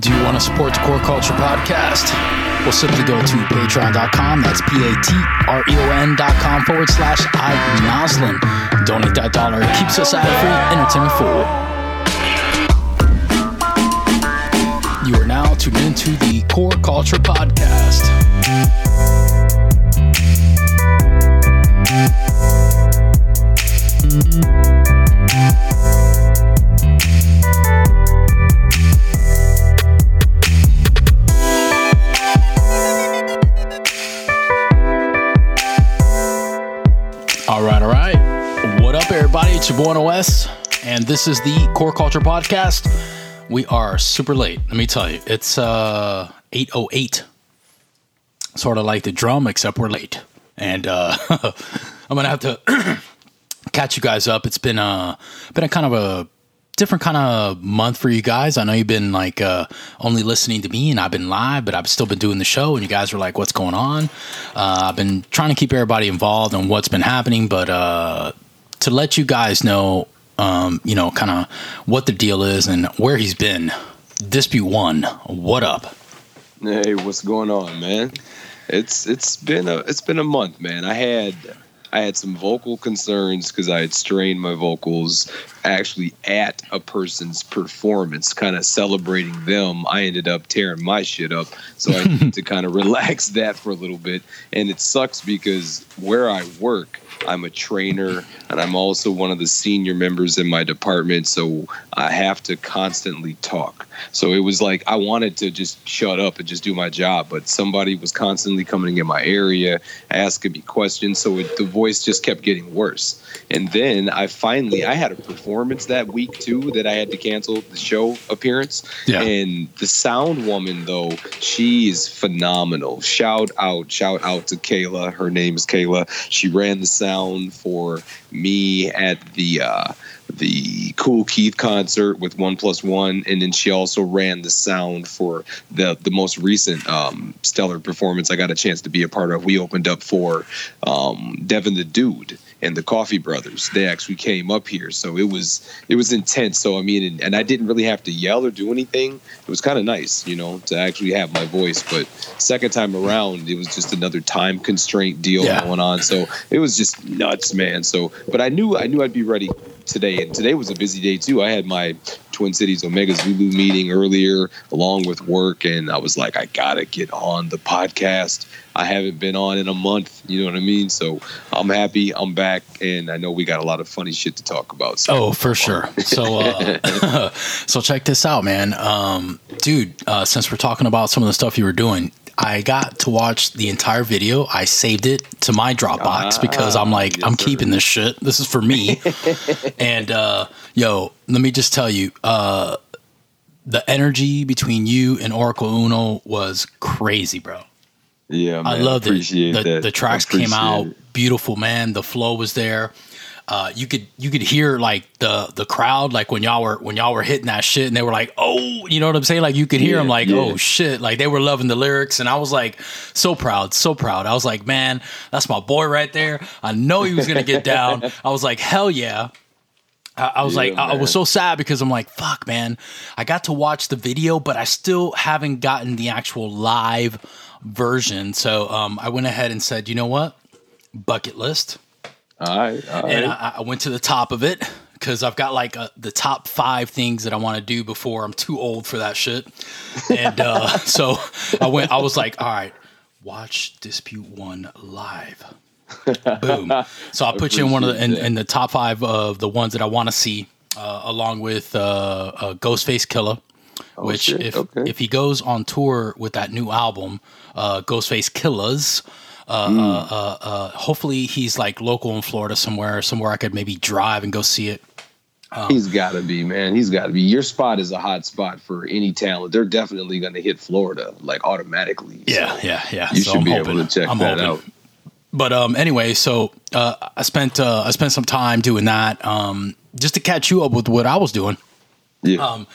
Do you want to support the Core Culture Podcast? Well, simply go to patreon.com. That's P A T R E O N.com forward slash I Noslin. Donate that dollar. It keeps us ad free entertainment for. You are now tuned into the Core Culture Podcast. Your boy OS, and this is the Core Culture Podcast. We are super late. Let me tell you, it's uh 808. Sort of like the drum, except we're late. And uh I'm gonna have to catch you guys up. It's been uh been a kind of a different kind of month for you guys. I know you've been like uh, only listening to me, and I've been live, but I've still been doing the show. And you guys are like, "What's going on?" Uh, I've been trying to keep everybody involved on what's been happening, but uh, to let you guys know, um, you know, kind of what the deal is and where he's been. Dispute one, what up? Hey, what's going on, man? It's it's been a it's been a month, man. I had I had some vocal concerns because I had strained my vocals actually at a person's performance, kind of celebrating them. I ended up tearing my shit up, so I need to kind of relax that for a little bit. And it sucks because where I work, I'm a trainer and I'm also one of the senior members in my department, so I have to constantly talk. So it was like I wanted to just shut up and just do my job, but somebody was constantly coming in my area, asking me questions, so it, the voice just kept getting worse. And then I finally I had a performance that week too that I had to cancel the show appearance. Yeah. And the sound woman though, she is phenomenal. Shout out, shout out to Kayla. Her name is Kayla. She ran the sound for me at the uh the Kool Keith concert with One Plus One, and then she also ran the sound for the the most recent um, stellar performance I got a chance to be a part of. We opened up for um, Devin the Dude and the Coughee Brothaz. They actually came up here, so it was it was intense. So I mean, and, and I didn't really have to yell or do anything. It was kind of nice, you know, to actually have my voice. But second time around, it was just another time constraint deal Yeah. going on. So it was just nuts, man. So, but I knew I knew I'd be ready today, and today was a busy day too. I had my Twin Cities Omega Zulu meeting earlier, along with work, and I was like, I gotta get on the podcast. I haven't been on in a month, you know what I mean? So I'm happy, I'm back, and I know we got a lot of funny shit to talk about. So Oh, for sure. So, uh, so check this out, man. Um, dude, uh, since we're talking about some of the stuff you were doing, I got to watch the entire video. I saved it to my Dropbox because I'm like, yes, I'm sir. keeping this shit. This is for me. and uh, yo, let me just tell you, uh, the energy between you and Oracle Uno was crazy, bro. yeah, man, I loved it. The, that. the tracks came out it. beautiful, man. The flow was there. Uh, you could you could hear like the the crowd like when y'all were when y'all were hitting that shit and they were like oh you know what I'm saying like you could hear Yeah, them like yeah. oh shit like they were loving the lyrics and I was like so proud so proud I was like man that's my boy right there I know he was gonna get down I was like hell yeah I, was Yeah, like, I, I was so sad because I'm like, fuck, man. I got to watch the video, but I still haven't gotten the actual live version. So um, I went ahead and said, you know what? Bucket list. All right, all And. I, I went to the top of it because I've got like a, the top five things that I want to do before I'm too old for that shit. And uh, so I went, I was like, all right, watch Dispute One live. Boom. So I'll put you in one of the in, in the top five of the ones that I want to see, uh, along with uh, uh, Ghostface Killah. which Oh, shit, if okay. if he goes on tour with that new album, uh, Ghostface Killahs, uh, uh, uh, uh, hopefully he's like local in Florida somewhere, somewhere I could maybe drive and go see it. He's got to be, man. He's got to be. Your spot is a hot spot for any talent. They're definitely going to hit Florida like automatically. So Yeah, yeah, yeah. You So should I'm be hoping- able to check I'm that hoping. out. But um, anyway, so uh, I spent uh, I spent some time doing that um, just to catch you up with what I was doing. Yeah. Um,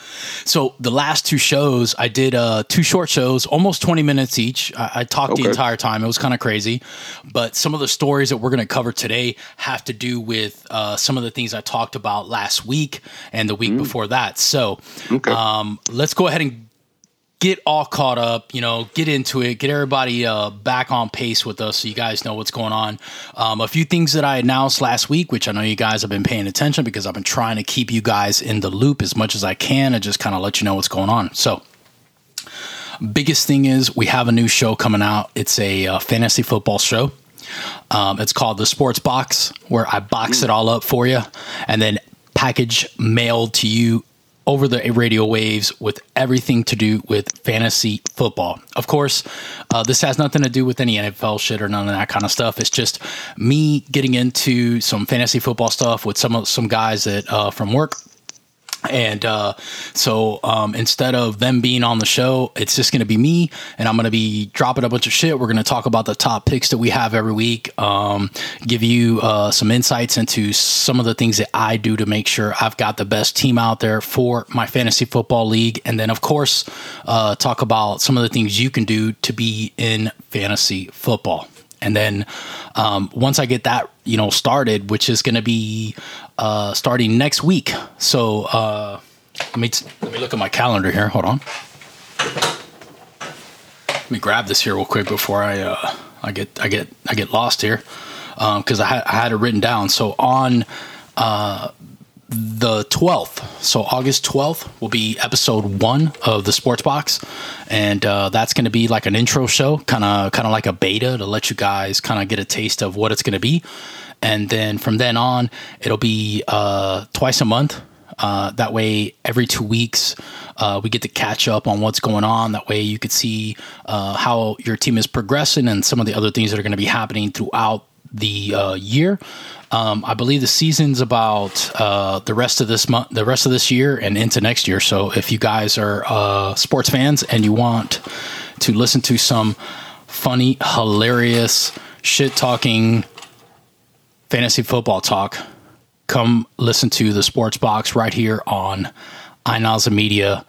so the last two shows, I did uh, two short shows, almost 20 minutes each. I, I talked the entire time. It was kind of crazy. But some of the stories that we're going to cover today have to do with uh, some of the things I talked about last week and the week before that. So Okay. um, let's go ahead and get all caught up, you know, get into it, get everybody uh, back on pace with us so you guys know what's going on. Um, a few things that I announced last week, which I know you guys have been paying attention because I've been trying to keep you guys in the loop as much as I can and just kind of let you know what's going on. So, biggest thing is we have a new show coming out. It's a uh, fantasy football show. Um, it's called the Sports Box, where I box it all up for you and then package mailed to you over the radio waves with everything to do with fantasy football. Of course, uh, this has nothing to do with any NFL shit or none of that kind of stuff. It's just me getting into some fantasy football stuff with some some guys that uh, from work and uh, so um, instead of them being on the show, it's just going to be me, and I'm going to be dropping a bunch of shit. We're going to talk about the top picks that we have every week, um, give you uh, some insights into some of the things that I do to make sure I've got the best team out there for my fantasy football league. And then, of course, uh, talk about some of the things you can do to be in fantasy football. And then um, once I get that, you know, started, which is going to be uh, starting next week. So uh, let me t- let me look at my calendar here. Hold on. Let me grab this here real quick before I uh, I get I get I get lost here because um, I, ha- I, had it written down. So on uh, the 12th, so August 12th, will be episode one of the Sports Box, and uh, that's going to be like an intro show, kind of kind of like a beta to let you guys kind of get a taste of what it's going to be. And then from then on it'll be uh, twice a month. Uh, that way every two weeks uh, we get to catch up on what's going on. That way you could see uh, how your team is progressing and some of the other things that are going to be happening throughout the uh, year um, I believe the season's about uh, the rest of this month, the rest of this year, and into next year. So if you guys are sports fans and you want to listen to some funny, hilarious, shit talking fantasy football talk, come listen to the Sports Box right here on iNaza Media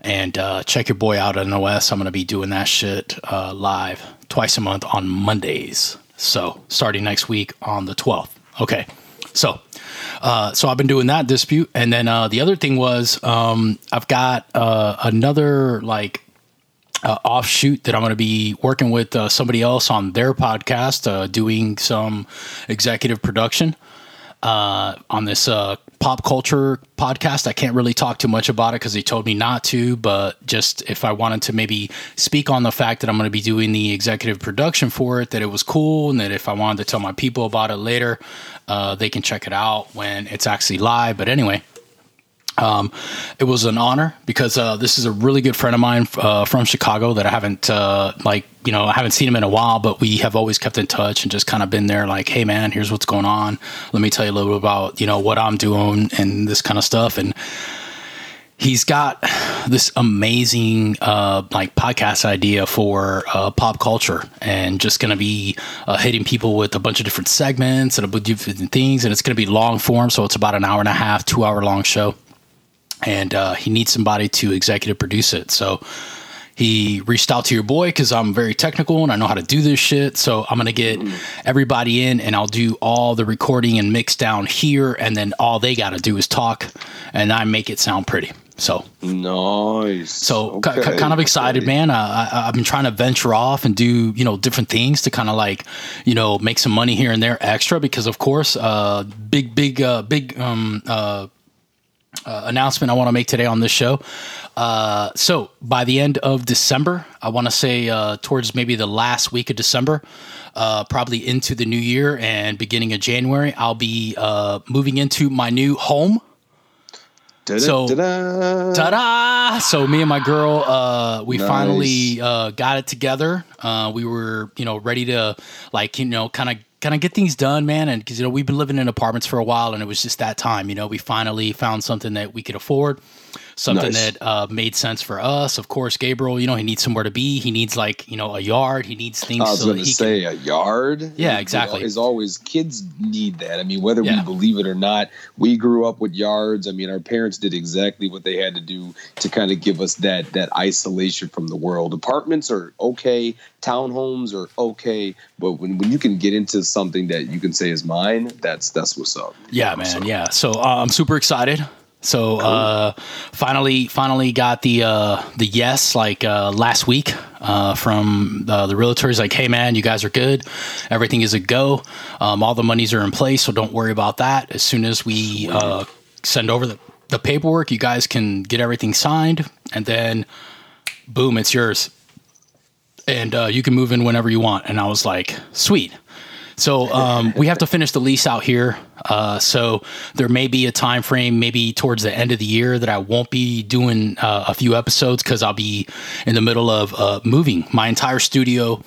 and uh, check your boy out on OS. I'm going to be doing that shit uh, live twice a month on Mondays. So starting next week on the 12th. Okay. So, uh, so I've been doing that dispute, and then uh, the other thing was um, I've got uh, another like uh, offshoot that I'm going to be working with uh, somebody else on their podcast, uh, doing some executive production uh, on this uh, pop culture podcast. I can't really talk too much about it because he told me not to, but just if I wanted to maybe speak on the fact that I'm going to be doing the executive production for it, that it was cool, and that if I wanted to tell my people about it later, uh, they can check it out when it's actually live. But anyway. Um, it was an honor because uh, this is a really good friend of mine uh, from Chicago that I haven't uh, like you know I haven't seen him in a while, but we have always kept in touch and just kind of been there like, hey man, here's what's going on. Let me tell you a little bit about you know what I'm doing and this kind of stuff and. He's got this amazing uh, like podcast idea for uh, pop culture, and just going to be uh, hitting people with a bunch of different segments and a bunch of different things, and it's going to be long form, so it's about an hour and a half, two hour long show and uh, he needs somebody to executive produce it. So he reached out to your boy because I'm very technical and I know how to do this shit. So I'm gonna get everybody in and I'll do all the recording and mix down here, and then all they got to do is talk, and I make it sound pretty. So nice. So okay. c- kind of excited, okay. man. Uh, I, have been trying to venture off and do you know different things to kind of like you know make some money here and there extra because of course, uh, big big uh, big um, uh, uh, announcement I want to make today on this show. Uh, so by the end of December, I want to say uh, towards maybe the last week of December, uh, probably into the new year and beginning of January, I'll be uh, moving into my new home. Da-da, so, ta-da! So me and my girl, uh, we nice. finally got it together. we were, you know, ready to like, you know, kind of kind of get things done, man. And because you know we've been living in apartments for a while, and it was just that time. You know, we finally found something that we could afford something nice. that uh, made sense for us. Of course, Gabriel, you know, he needs somewhere to be. He needs like you know a yard. He needs things. I was so going to say can... a yard. Yeah, exactly. You know, as always, kids need that. I mean, whether yeah. we believe it or not, we grew up with yards. I mean, our parents did exactly what they had to do to kind of give us that that isolation from the world. Apartments are okay. Townhomes are okay, but when, when you can get into something that you can say is mine, that's that's what's up. Yeah, man. Yeah. So uh, I'm super excited So uh, finally, finally got the uh, the yes like uh, last week uh, from the, the realtors. Like, hey man, you guys are good. Everything is a go. Um, all the monies are in place, so don't worry about that. As soon as we uh, send over the, the paperwork, you guys can get everything signed, and then boom, it's yours. And uh, you can move in whenever you want. And I was like, sweet. So um, we have to finish the lease out here. Uh, so there may be a time frame, maybe towards the end of the year, that I won't be doing uh, a few episodes because I'll be in the middle of uh, moving my entire studio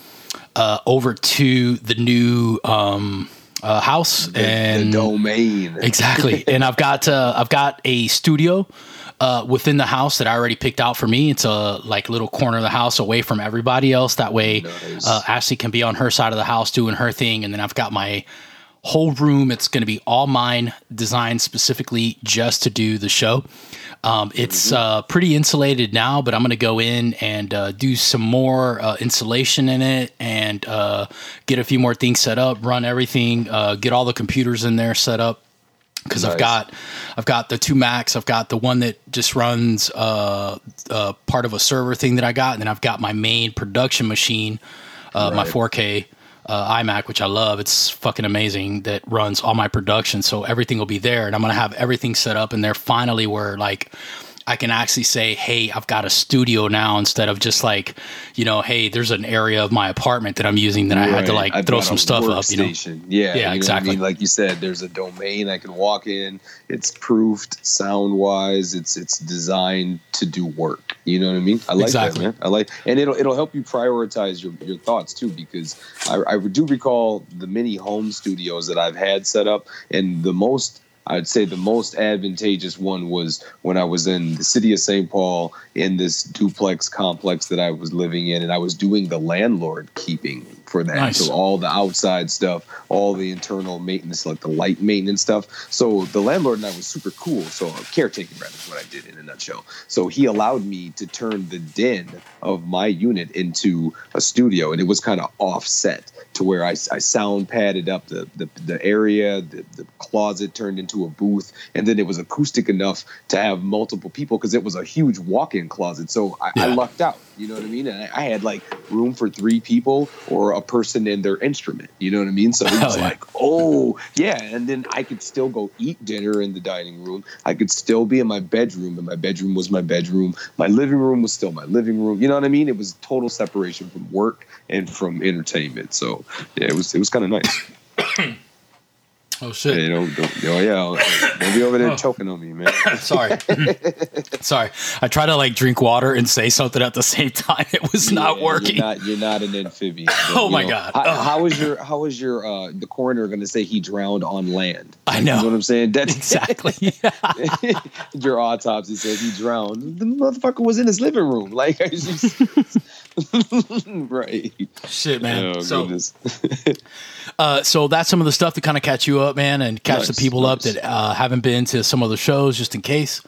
uh, over to the new um, uh, house The- and the domain. exactly. and I've got uh, I've got a studio uh, within the house that I already picked out for me. It's a like little corner of the house away from everybody else. That way, Nice. uh, Ashley can be on her side of the house doing her thing, and then I've got my whole room. It's going to be all mine, designed specifically just to do the show. Um, it's uh, pretty insulated now, but I'm going to go in and uh, do some more uh, insulation in it and uh, get a few more things set up, run everything, uh, get all the computers in there set up because I've got I've got the two Macs. I've got the one that just runs uh, uh, part of a server thing that I got, and then I've got my main production machine, uh, my 4K uh, iMac, which I love. It's fucking amazing that runs all my production. So everything will be there, and I'm gonna have everything set up in there. Finally, where like. I can actually say, "Hey, I've got a studio now," instead of just like, you know, "Hey, there's an area of my apartment that I'm using that I had to like I've throw some stuff up." You know. Yeah, Yeah, you know what I exactly. mean? Like you said, there's a domain I can walk in. It's proofed sound wise. It's it's designed to do work. You know what I mean? I like Exactly. that, man. I like, and it'll it'll help you prioritize your your thoughts too. Because I, I do recall the many home studios that I've had set up, and the most I'd say the most advantageous one was when I was in the city of St. Paul in this duplex complex that I was living in, and I was doing the landlord keeping for that. Nice. So all the outside stuff, all the internal maintenance, like the light maintenance stuff. So the landlord and I was super cool. So caretaking, rather, is what I did in a nutshell. So he allowed me to turn the den of my unit into a studio, and it was kind of offset to where I, I sound padded up the the, the area, the, the closet turned into a booth, and then it was acoustic enough to have multiple people because it was a huge walk-in closet. So I, I lucked out. You know what I mean? And I, I had like room for three people or a person and their instrument. You know what I mean? So it was yeah. like, oh yeah, and then I could still go eat dinner in the dining room. I could still be in my bedroom, and my bedroom was my bedroom. My living room was still my living room. You know what I mean? It was total separation from work and from entertainment. So yeah, it was it was kind of nice. oh shit. Yeah, don't, don't, oh yeah, don't be over there Oh. choking on me, man. Sorry. Sorry. I try to like drink water and say something at the same time. It was not working. You're not, you're not an amphibian. but, Oh my know, God. How, how was your how was your uh the coroner going to say he drowned on land? I You know what. I'm saying? That's Exactly. your autopsy says he drowned. The motherfucker was in his living room. Like, I just, right? Shit, man. Oh so, goodness. uh, so that's some of the stuff to kind of catch you up, man, and catch the Nice, people up that uh, haven't been to some of the shows, just in case.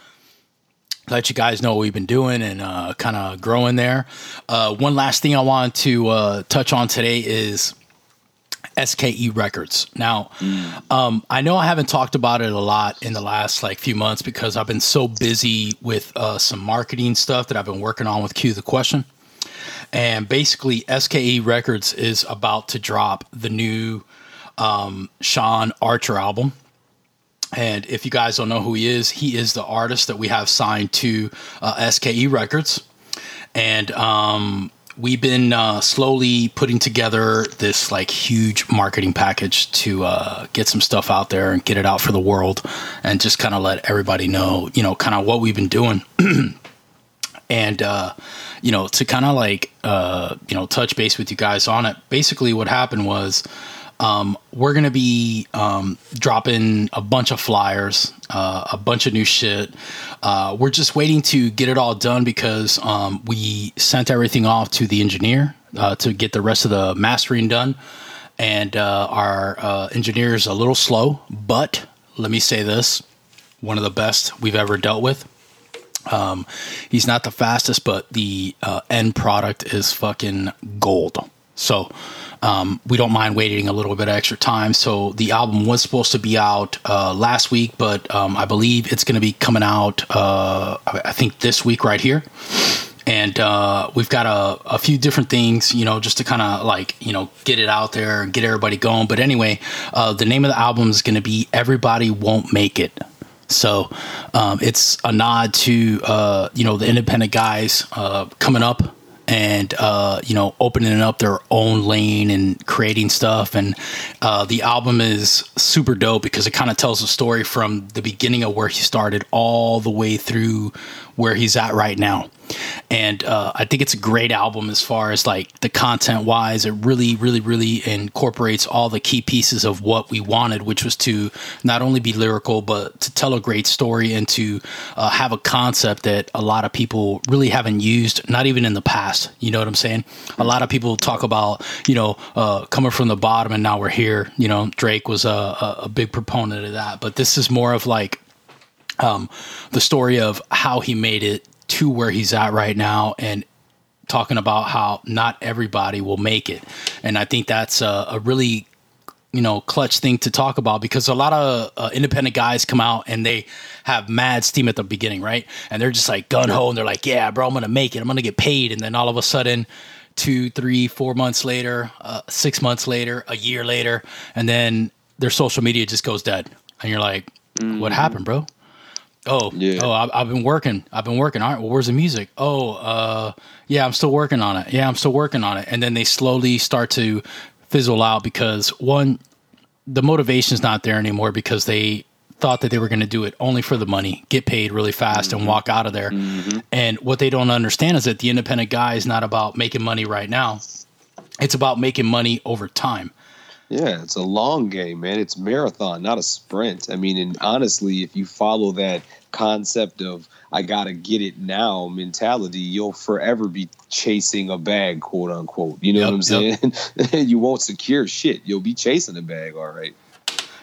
Let you guys know what we've been doing and uh, kind of growing there. Uh, one last thing I want to uh, touch on today is SKE Records. Now, um, I know I haven't talked about it a lot in the last like few months because I've been so busy with uh, some marketing stuff that I've been working on with Q the Question. And basically, SKE Records is about to drop the new um, Sean Archer album. And if you guys don't know who he is, he is the artist that we have signed to uh, SKE Records. And um, we've been uh, slowly putting together this like huge marketing package to uh, get some stuff out there and get it out for the world and just kind of let everybody know, you know, kind of what we've been doing. and uh, you know to kind of like uh, you know touch base with you guys on it basically what happened was um, we're gonna be um, dropping a bunch of flyers uh, a bunch of new shit. Uh, we're just waiting to get it all done because um, we sent everything off to the engineer uh, to get the rest of the mastering done. And uh, our engineer is a little slow but let me say this one of the best we've ever dealt with He's not the fastest, but the uh, end product is fucking gold. So um, we don't mind waiting a little bit extra time. So the album was supposed to be out uh, last week, but um, I believe it's going to be coming out, uh, I think, this week right here. And uh, we've got a, a, few different things, you know, just to kind of like, you know, get it out there and get everybody going. But anyway, uh, the name of the album is going to be Everybody Won't Make It. So um, it's a nod to, uh, you know, the independent guys uh, coming up and uh, you know opening up their own lane and creating stuff. And uh, the album is super dope because it kind of tells a story from the beginning of where he started all the way through where he's at right now and uh, I think it's a great album as far as like the content wise. It really, really, really incorporates all the key pieces of what we wanted, which was to not only be lyrical but to tell a great story and to uh, have a concept that a lot of people really haven't used, not even in the past. You know what I'm saying? A lot of people talk about you know uh, coming from the bottom and now we're here. You know, Drake was a, a big proponent of that, but this is more of like um, the story of how he made it to where he's at right now and talking about how not everybody will make it. And I think that's a, a really you know clutch thing to talk about because a lot of uh, independent guys come out and they have mad steam at the beginning right? And they're just like gun ho and they're like yeah bro i'm gonna make it. I'm gonna get paid. And then all of a sudden two three four months later uh, six months later a year later and then their social media just goes dead. And you're like mm-hmm. what happened bro Oh, yeah. Oh, I, have been working. I've been working. All right. Well, where's the music? Oh, uh, yeah, I'm still working on it. Yeah, I'm still working on it. And then they slowly start to fizzle out because one, the motivation's not there anymore because they thought that they were going to do it only for the money, get paid really fast, mm-hmm. and walk out of there. Mm-hmm. And what they don't understand is that the independent guy is not about making money right now. It's about making money over time. Yeah, it's a long game, man. It's marathon, not a sprint. I mean, and honestly, if you follow that concept of I gotta get it now mentality, you'll forever be chasing a bag, quote unquote. You know yep, what I'm saying? Yep. you won't secure shit. You'll be chasing a bag, all right.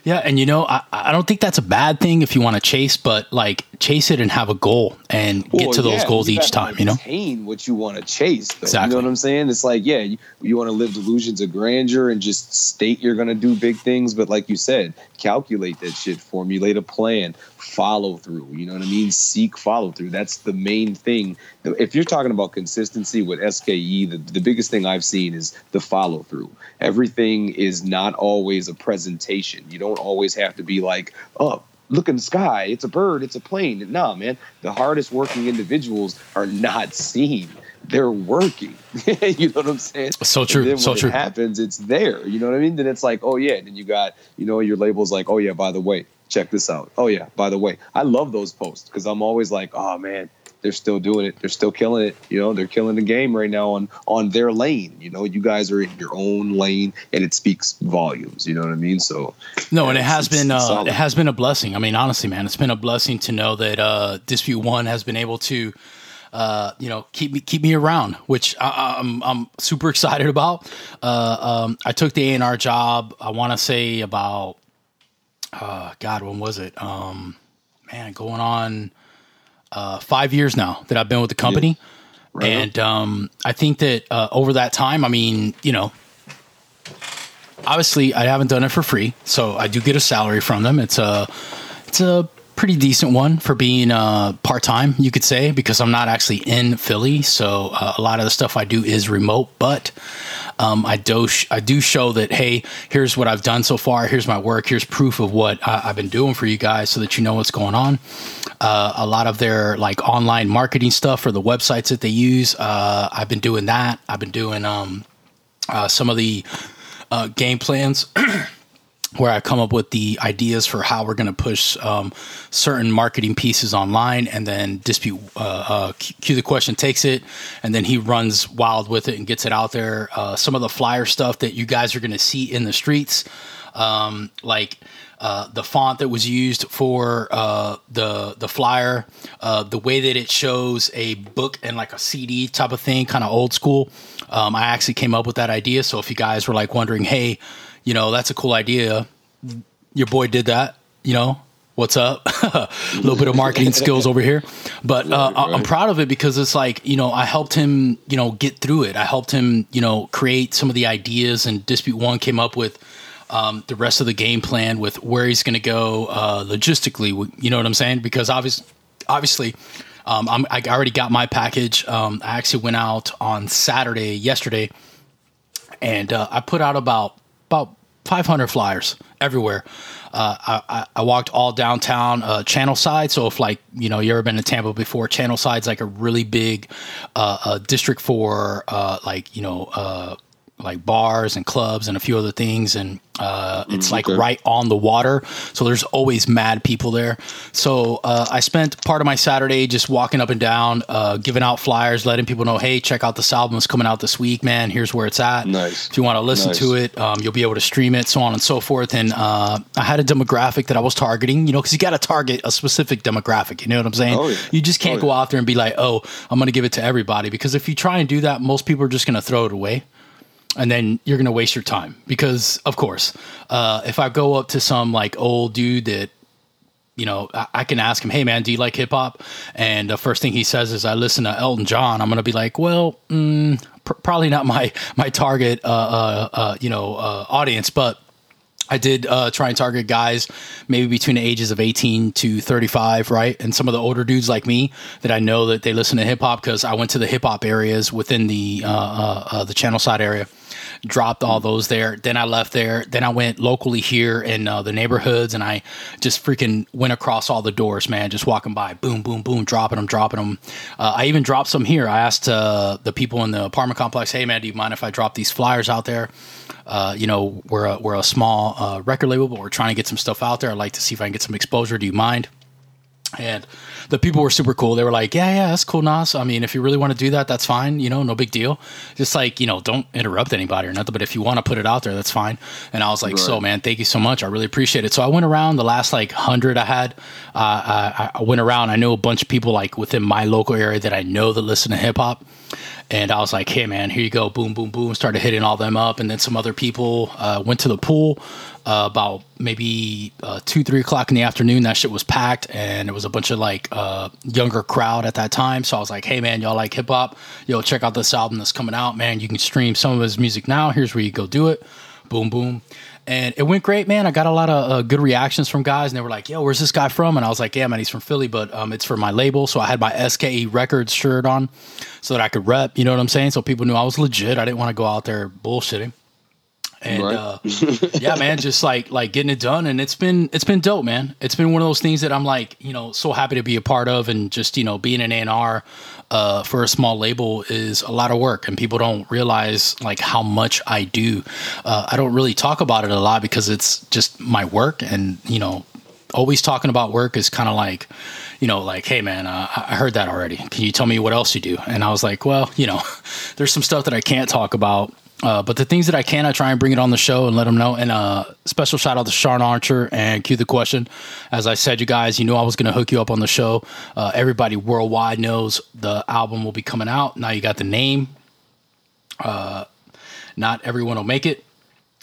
Yeah, and you know, I, I don't think that's a bad thing if you want to chase, but like chase it and have a goal and well, get to those yeah, goals each time. You know, attain what you want to chase. Though, exactly. You know what I'm saying? It's like, yeah, you, you want to live delusions of grandeur and just state you're going to do big things, but like you said, calculate that shit, formulate a plan, follow through. You know what I mean? Seek follow through. That's the main thing. If you're talking about consistency with SKE, the, the biggest thing I've seen is the follow through. Everything is not always a presentation. You don't always have to be like, oh, look in the sky, it's a bird, it's a plane. Nah, man, the hardest working individuals are not seen. They're working. you know what I'm saying? So true. And then so when true. It happens, it's there. You know what I mean? Then it's like, oh yeah. And then you got, you know, your labels like, oh yeah, by the way, check this out. Oh yeah, by the way, I love those posts because I'm always like, oh man, they're still doing it. They're still killing it. You know, they're killing the game right now on on their lane. You know, you guys are in your own lane, and it speaks volumes. You know what I mean? So no, and it has been uh, it has been a blessing. I mean, honestly, man, it's been a blessing to know that uh, Dispute One has been able to. Uh, you know, keep me keep me around, which I, am I'm, I'm super excited about. Uh, um, I took the A and R job. I want to say about uh, God, when was it? Um, man, going on uh, five years now that I've been with the company. Yeah. Right. And um, I think that uh, over that time, I mean, you know, obviously I haven't done it for free, so I do get a salary from them. It's a it's a pretty decent one for being uh, part time, you could say, because I'm not actually in Philly, so uh, a lot of the stuff I do is remote. But um, I do sh- I do show that hey, here's what I've done so far. Here's my work. Here's proof of what I- have been doing for you guys, so that you know what's going on. Uh, a lot of their like online marketing stuff for the websites that they use. Uh, I've been doing that. I've been doing um, uh, some of the uh, game plans. where I come up with the ideas for how we're going to push um, certain marketing pieces online, and then dispute uh, uh, Q the question takes it, and then he runs wild with it and gets it out there. Uh, some of the flyer stuff that you guys are going to see in the streets, um, like. Uh, the font that was used for uh, the the flyer, uh, the way that it shows a book and like a CD type of thing, kind of old school. Um, I actually came up with that idea. So if you guys were like wondering, hey, you know, that's a cool idea. Your boy did that, you know, what's up? a little bit of marketing skills over here, but uh, right, right. I'm proud of it because it's like you know I helped him you know get through it. I helped him you know create some of the ideas, and Dispute One came up with. Um, the rest of the game plan with where he's going to go uh, logistically, you know what I'm saying? Because obviously, obviously, um, i already got my package. Um, I actually went out on Saturday, yesterday, and uh, I put out about about 500 flyers everywhere. Uh, I, I, walked all downtown uh, Channel Side. So if like you know you ever been to Tampa before, Channel Side's like a really big uh, uh district for uh, like you know uh, like bars and clubs and a few other things and uh, it's mm, like okay. right on the water. So there's always mad people there. So uh, i spent part of my saturday just walking up and down uh, giving out flyers letting people know hey check out this album. It's coming out this week man. Here's where it's at. Nice. If you want to listen nice. to it um, you'll be able to stream it so on and so forth. And uh, i had a demographic that i was targeting you know because you got to target a specific demographic you know what i'm saying? Oh, yeah. you just can't oh, go yeah. out there and be like oh i'm going to give it to everybody because if you try and do that most people are just going to throw it away and then you're going to waste your time. Because of course uh, if i go up to some like old dude that you know I, I can ask him hey man do you like hip-hop? And the first thing he says is i listen to elton john. I'm going to be like well mm, pr- probably not my my target uh, uh, uh you know uh, audience but I did uh, try and target guys maybe between the ages of 18 to 35, right? And some of the older dudes like me that I know that they listen to hip hop because I went to the hip hop areas within the uh, uh, uh, the channel side area dropped all those there. Then I left there. Then I went locally here in uh, the neighborhoods, and I just freaking went across all the doors, man. Just walking by, boom, boom, boom, dropping them, dropping them. Uh, I even dropped some here. I asked uh, the people in the apartment complex, "Hey, man, do you mind if I drop these flyers out there?" Uh, you know, we're a, we're a small uh, record label, but we're trying to get some stuff out there. I'd like to see if I can get some exposure. Do you mind? And the people were super cool. They were like, "Yeah, yeah, that's cool, Nas. I mean, if you really want to do that, that's fine. You know, no big deal. Just like you know, don't interrupt anybody or nothing. But if you want to put it out there, that's fine." And I was like, right. "So, man, thank you so much. I really appreciate it." So I went around the last like hundred I had. Uh, I, I went around. I know a bunch of people like within my local area that I know that listen to hip hop. And I was like, hey, man, here you go. Boom, boom, boom. Started hitting all them up. And then some other people uh, went to the pool uh, about maybe uh, two, three o'clock in the afternoon. That shit was packed, and it was a bunch of like uh, younger crowd at that time. So I was like, "Hey, man, y'all like hip hop? Yo, check out this album that's coming out, man. You can stream some of his music now. Here's where you go do it. Boom, boom." And it went great, man. I got a lot of uh, good reactions from guys, and they were like, "Yo, where's this guy from?" And I was like, "Yeah, man, he's from Philly, but um, it's for my label." So I had my SKE Records shirt on, so that I could rep. You know what I'm saying? So people knew I was legit. I didn't want to go out there bullshitting and right. uh, yeah, man, just like like getting it done, and it's been it's been dope, man. It's been one of those things that I'm like, you know, so happy to be a part of, and just you know, being an A&R uh, for a small label is a lot of work, and people don't realize like how much I do. Uh, I don't really talk about it a lot because it's just my work, and you know, always talking about work is kind of like you know, like, hey man, uh, I heard that already. Can you tell me what else you do? And I was like, well, you know, there's some stuff that I can't talk about uh, but the things that I can, I try and bring it on the show and let them know. And uh, special shout out to Sean Archer and Cue the Question. As I said, you guys, you knew I was going to hook you up on the show. Uh, everybody worldwide knows the album will be coming out. Now you got the name. Uh, not everyone will make it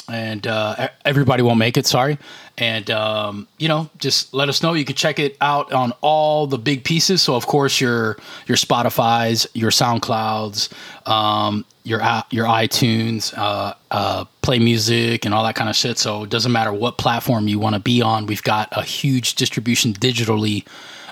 and uh, everybody won't make it. Sorry, and um, you know, just let us know. You can check it out on all the big pieces. So of course your your Spotify's, your SoundClouds, um, your your iTunes, uh, uh, Play Music, and all that kind of shit. So it doesn't matter what platform you want to be on. We've got a huge distribution digitally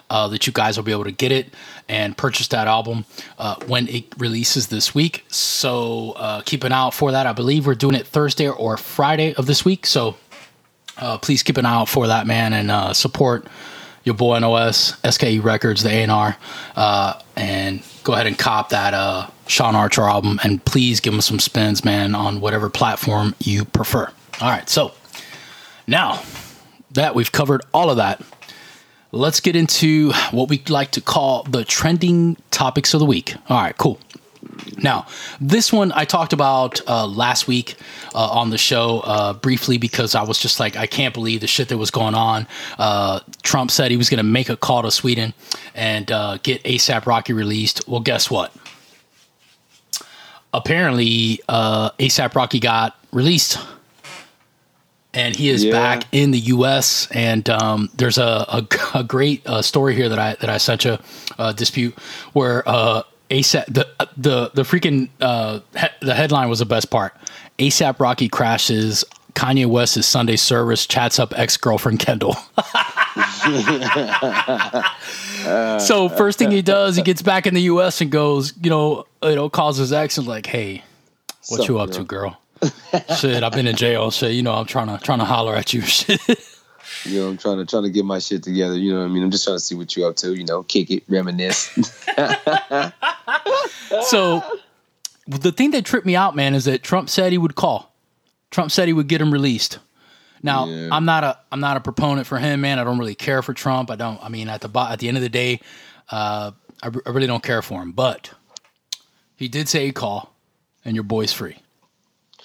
uh, that you guys will be able to get it and purchase that album uh, when it releases this week. So uh, keep an eye out for that. I believe we're doing it Thursday or Friday of this week. So uh, please keep an eye out for that, man, and uh, support your boy NOS, SKE Records, the A&R, uh, and go ahead and cop that Sean Archer album. And please give him some spins, man, on whatever platform you prefer. All right, so now that we've covered all of that, let's get into what we like to call the trending topics of the week. All right, cool. Now, this one I talked about uh, last week uh, on the show uh, briefly because I was just like, I can't believe the shit that was going on. Uh, Trump said he was going to make a call to Sweden and uh, get ASAP Rocky released. Well, guess what? Apparently, uh, ASAP Rocky got released and he is Yeah. back in the U.S. And um, there's a, a, a great uh, story here that I that I sent you uh, dispute where uh, ASAP the the the freaking uh, he- the headline was the best part. ASAP Rocky crashes Kanye West's Sunday service, chats up ex girlfriend Kendall. so first thing he does, he gets back in the U.S. and goes, you know, you know, calls his ex and like, hey, what Sup, you up to, girl? shit, I've been in jail. Shit, you know, I'm trying to trying to holler at you. Shit. You know, I'm trying to trying to get my shit together. You know what I mean? I'm just trying to see what you up to. You know, kick it, reminisce. so the thing that tripped me out, man, is that Trump said he would call. Trump said he would get him released. Now, Yeah. I'm not a I'm not a proponent for him, man. I don't really care for Trump. I don't. I mean, at the at the end of the day, uh, I, I really don't care for him. But he did say he'd call, and your boy's free.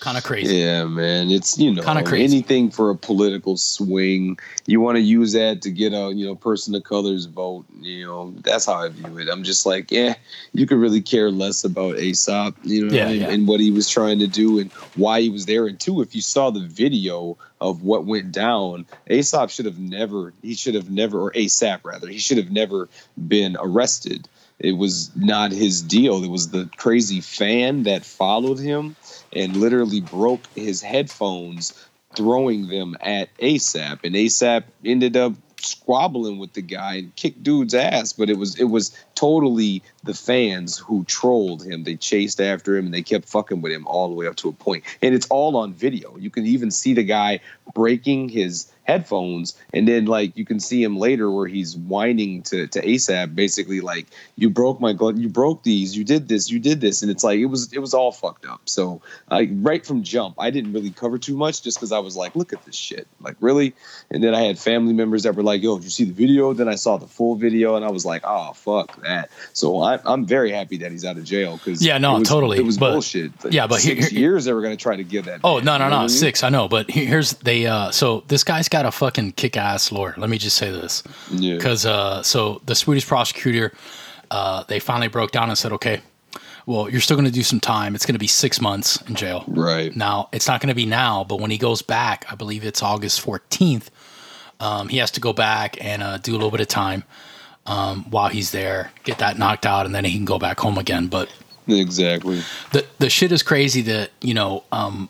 Kind of crazy. Yeah, man. It's you know Kinda crazy. anything for a political swing. You want to use that to get a you know person of color's vote. You know that's how I view it. I'm just like, yeah, you could really care less about Aesop. You know, Yeah, and, yeah. and what he was trying to do and why he was there. And two, if you saw the video of what went down, Aesop should have never. He should have never, or ASAP rather, he should have never been arrested. It was not his deal. It was the crazy fan that followed him and literally broke his headphones throwing them at ASAP and ASAP ended up squabbling with the guy and kicked dude's ass but it was it was totally the fans who trolled him. They chased after him and they kept fucking with him all the way up to a point. And it's all on video. You can even see the guy breaking his headphones and then like you can see him later where he's whining to to ASAP basically like you broke my gl- you broke these you did this you did this and it's like it was it was all fucked up. So like right from jump I didn't really cover too much just because I was like look at this shit like really? And then I had family members that were like yo did you see the video? Then I saw the full video and I was like oh fuck that. So I, I'm very happy that he's out of jail because Yeah, no, it was, totally, it was but- bullshit yeah, but here- six here- years they were gonna try to give that Oh man, no no no I mean? six I know but here's they uh so this guy's got a fucking kick ass lawyer. Let me just say this. Yeah. Because uh so the Swedish prosecutor uh they finally broke down and said okay well you're still going to do some time. It's going to be six months in jail. Right. Now it's not going to be now but when he goes back I believe it's August 14th um he has to go back and uh, do a little bit of time um while he's there get that knocked out and then he can go back home again. But exactly. the the shit is crazy that you know um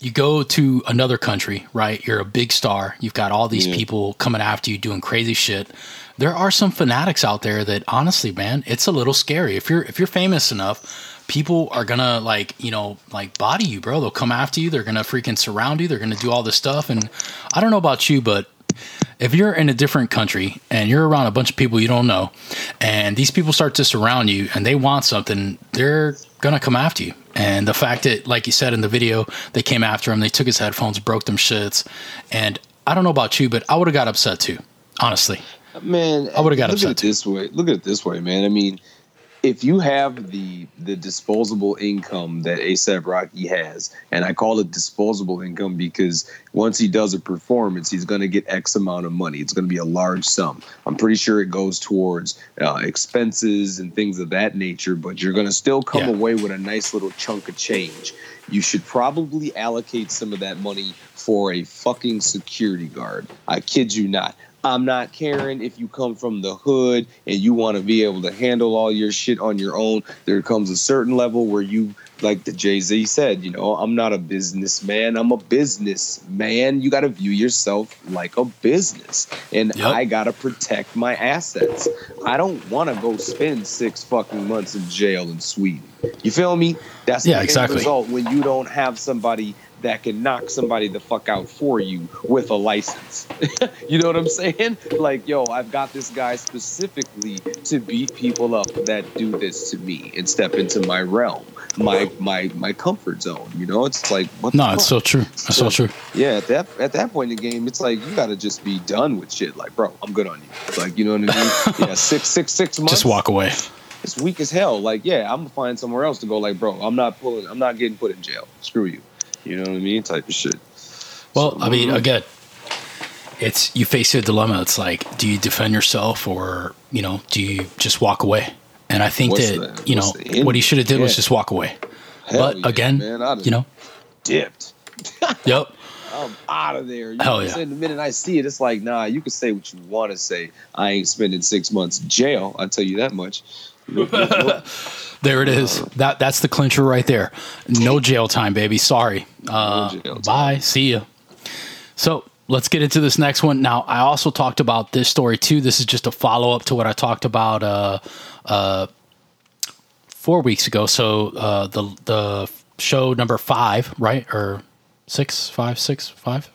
you go to another country right? You're a big star. You've got all these Yeah. people coming after you doing crazy shit. There are some fanatics out there that honestly man it's a little scary. If you're if you're famous enough people are gonna like you know like body you bro. They'll come after you. They're gonna freaking surround you. They're gonna do all this stuff. And i don't know about you but if you're in a different country and you're around a bunch of people you don't know and these people start to surround you and they want something they're gonna come after you and the fact that like you said in the video they came after him they took his headphones broke them shits and i don't know about you but i would have got upset too honestly Man, I would've got look upset at it this way. Look at it this way, man. I mean, if you have the the disposable income that ASAP Rocky has, and I call it disposable income because once he does a performance, he's going to get X amount of money. It's going to be a large sum. I'm pretty sure it goes towards uh, expenses and things of that nature, but you're going to still come Yeah. away with a nice little chunk of change. You should probably allocate some of that money for a fucking security guard. I kid you not. I'm not caring if you come from the hood and you want to be able to handle all your shit on your own. There comes a certain level where you, like the Jay Z said, you know, I'm not a businessman. I'm a businessman. You got to view yourself like a business, and Yep. I got to protect my assets. I don't want to go spend six fucking months in jail in Sweden. You feel me? That's Yeah, the end exactly. result when you don't have somebody that can knock somebody the fuck out for you with a license. you know what I'm saying? Like, yo, I've got this guy specifically to beat people up that do this to me and step into my realm, my my my comfort zone. You know, it's like what the no it's so true it's so true Yeah, at that at that point in the game, it's like you got to just be done with shit. Like, bro, I'm good on you. Like, you know what I mean? yeah, six six six months. just walk away It's weak as hell. Like, yeah, I'm gonna find somewhere else to go. Like, bro, I'm not pulling. I'm not getting put in jail. Screw you. You know what I mean? Type of shit. Well, So, I mean, mhm. again, it's you face a dilemma. It's like, do you defend yourself or you know, do you just walk away? And I think that you know what's the end? what he should have did was just walk away. Hell but yeah, again, man, you know, dipped. yep. I'm out of there. You Hell yeah. The minute I see it, it's like, nah, you can say what you want to say. I ain't spending six months in jail. I'll tell you that much. Nope, nope, nope. There it is. That that's the clincher right there. No jail time, baby. Sorry. Uh, jail time. bye. See ya. So let's get into this next one. Now, I also talked about this story too. This is just a follow up to what I talked about uh, uh, four weeks ago. So uh, the the show number five, right, or six, five, six, five.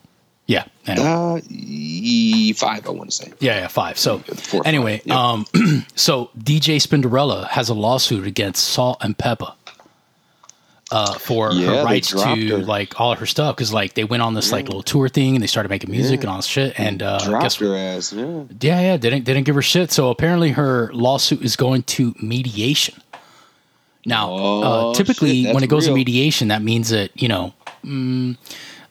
Yeah. Anyway. Uh, e- five, I want to say. Yeah, yeah, five. So Four anyway, five, yeah. um, so DJ Spinderella has a lawsuit against Salt and Pepa. Uh, for Yeah, her rights to her. like all her stuff because like they went on this like little tour thing and they started making music Yeah. and all this shit and uh, Dropped guess her ass. Yeah. yeah yeah didn't didn't give her shit so apparently her lawsuit is going to mediation. Now, Oh, uh, typically shit, when it goes to mediation, that means that you know mm,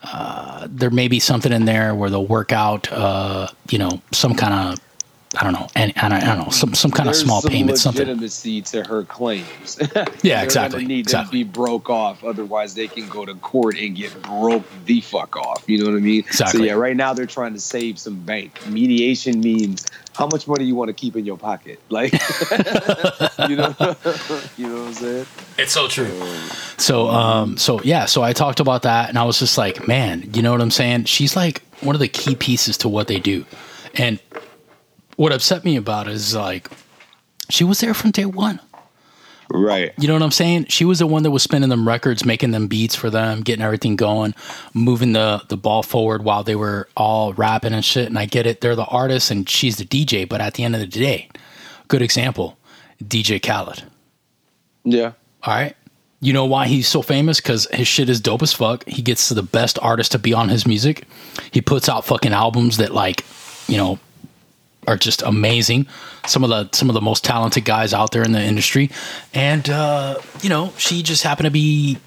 uh, there may be something in there where they'll work out, uh, you know, some kind of I don't know, and I don't, know, some some kind of small some payment, something. legitimacy to her claims. Yeah, They're exactly, need exactly. to be broke off, otherwise they can go to court and get broke the fuck off. You know what I mean? Exactly. So yeah, right now they're trying to save some bank. Mediation means how much money you want to keep in your pocket, like you know, you know what I'm saying? It's so true. So, um, so yeah, so I talked about that, and I was just like, man, you know what I'm saying? She's like one of the key pieces to what they do, and what upset me about it is like she was there from day one. Right. You know what I'm saying? She was the one that was spinning them records, making them beats for them, getting everything going, moving the the ball forward while they were all rapping and shit. And I get it; they're the artists, and she's the DJ. But at the end of the day, good example, DJ Khaled. Yeah. All right. You know why he's so famous? Because his shit is dope as fuck. He gets the best artists to be on his music. He puts out fucking albums that like, you know, are just amazing. Some of the some of the most talented guys out there in the industry. And uh, you know, she just happened to be,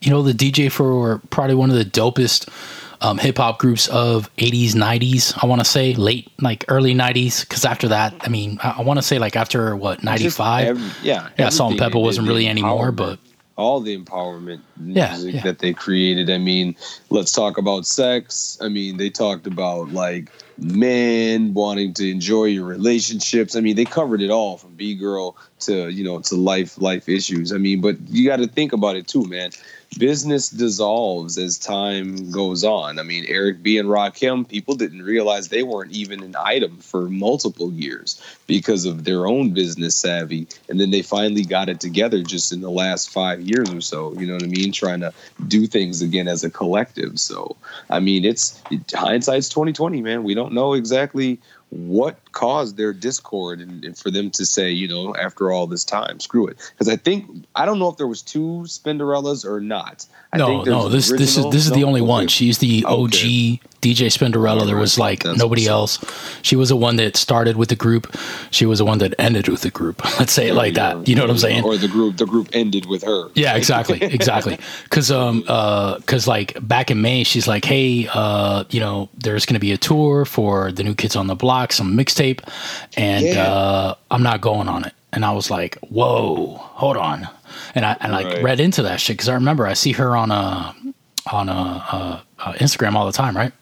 you know, the DJ for probably one of the dopest um, hip hop groups of 80s, 90s. I want to say late, like early 90s. Because after that, I mean, I, I want to say like after what 95. yeah. yeah, Salt and Pepa wasn't really anymore, but all the empowerment Yeah, music yeah. that they created. I mean, let's talk about sex. I mean, they talked about like men wanting to enjoy your relationships. I mean, they covered it all from B girl to you know to life life issues. I mean, but you got to think about it too, man. Business dissolves as time goes on. I mean, Eric B and Rakim, people didn't realize they weren't even an item for multiple years because of their own business savvy. And then they finally got it together just in the last five years or so. You know what I mean? Trying to do things again as a collective. So, I mean, it's hindsight's twenty twenty, man. We don't know exactly what caused their discord and, and for them to say, you know, after all this time, screw it. Because I think I don't know if there was two Spinderellas or not. I no, think no. This this is this is the no? only one. Okay. She's the OG Okay. DJ Spinderella. There was like That's nobody else. She was the one that started with the group. She was the one that ended with the group. Let's say it like that. You know what I'm saying? Or the group, the group ended with her. Yeah, exactly, exactly. Because um, uh, because like back in May, she's like, hey, uh, you know, there's gonna be a tour for the new Kids on the Block, some mixtape, and Yeah. uh, I'm not going on it. And I was like, whoa, hold on, and I and like Right. read into that shit because I remember I see her on a on a, uh uh Instagram all the time, right?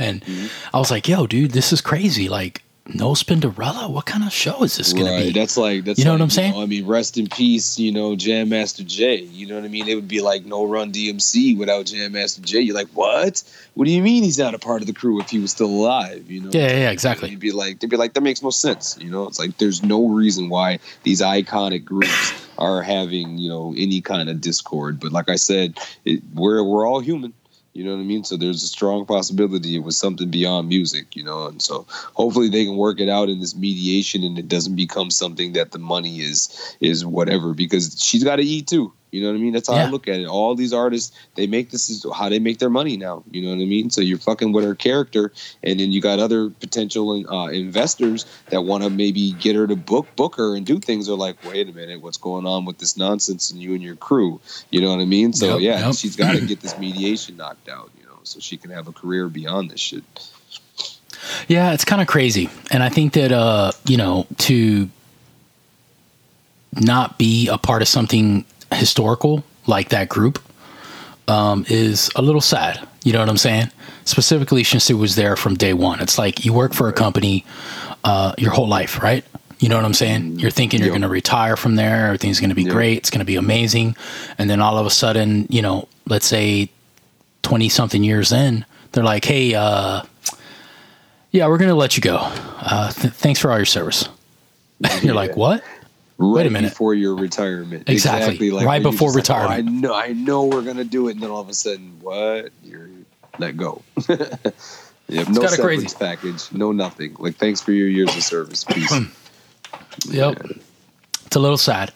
And Mm-hmm. I was like, yo, dude, this is crazy. Like, no Spinderella? What kind of show is this gonna Right, be? that's like that's You know like, what I'm saying? I mean, rest in peace, you know, Jam Master Jay. You know what I mean? It would be like no Run DMC without Jam Master Jay. You're like, what? What do you mean he's not a part of the crew if he was still alive? You know? yeah, yeah, yeah, exactly. You'd be like, they'd be like, that makes no sense. You know, it's like there's no reason why these iconic groups are having you know any kind of discord. But like I said, it, we're we're all human. You know what I mean? So there's a strong possibility it was something beyond music, you know, and so hopefully they can work it out in this mediation and it doesn't become something that the money is is whatever because she's got to eat too. You know what I mean? That's how Yeah. I look at it. All these artists, they make this is how they make their money now. You know what I mean? So you're fucking with her character, and then you got other potential uh, investors that want to maybe get her to book book her and do things. They're like, wait a minute, what's going on with this nonsense and you and your crew? You know what I mean? So Yep, yeah, yep. she's got to get this mediation knocked out. You know, so she can have a career beyond this shit. Yeah, it's kind of crazy. And I think that, uh, you know, to not be a part of something historical like that group, um, is a little sad. You know what I'm saying? Specifically, Shinsu was there from day one. It's like you work for a company uh, your whole life, right? You know what I'm saying? You're thinking you're Yep. going to retire from there. Everything's going to be Yep. great. It's going to be amazing. And then all of a sudden, you know, let's say 20 something years in, they're like, hey, uh, yeah, we're going to let you go. Uh, th- thanks for all your service. you're like, what? Right a minute. before your retirement. Exactly. Right where you're before just like, oh, retirement. I know, I know we're gonna do it, and then all of a sudden, what? You're let go. yep, no kinda severance crazy. package, no nothing. Like, thanks for your years of service. Peace. Yep. It's a little sad,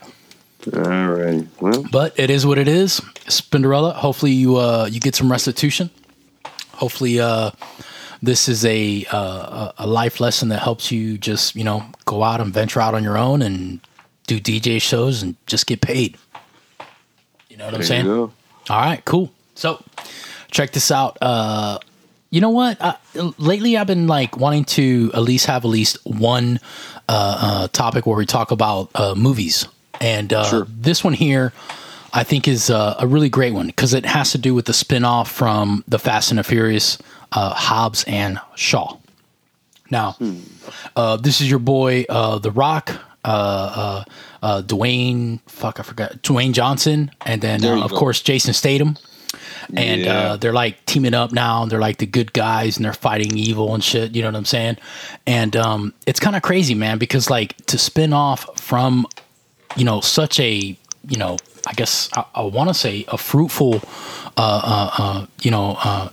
all right. Well, but it is what it is. Spinderella, hopefully you uh, you get some restitution. Hopefully uh, this is a, uh, a a life lesson that helps you just you know go out and venture out on your own and do DJ shows and just get paid. You know what I'm saying? All right, cool. So, check this out. Uh, you know what? Uh, lately, I've been like wanting to at least have at least one uh, uh, topic where we talk about uh, movies, and uh, Sure. this one here, I think, is uh, a really great one because it has to do with the spin-off from the Fast and the Furious, uh, Hobbs and Shaw. Now, uh, this is your boy, uh, The Rock, uh, uh, uh, Dwayne. Fuck, I forgot Dwayne Johnson, and then uh, of go. course Jason Statham. And Yeah. uh, they're like teaming up now. And they're like the good guys, and they're fighting evil and shit. You know what I'm saying? And um, it's kind of crazy, man, because like to spin off from, you know, such a, you know, I guess I, I want to say a fruitful, uh, uh, uh, you know, uh,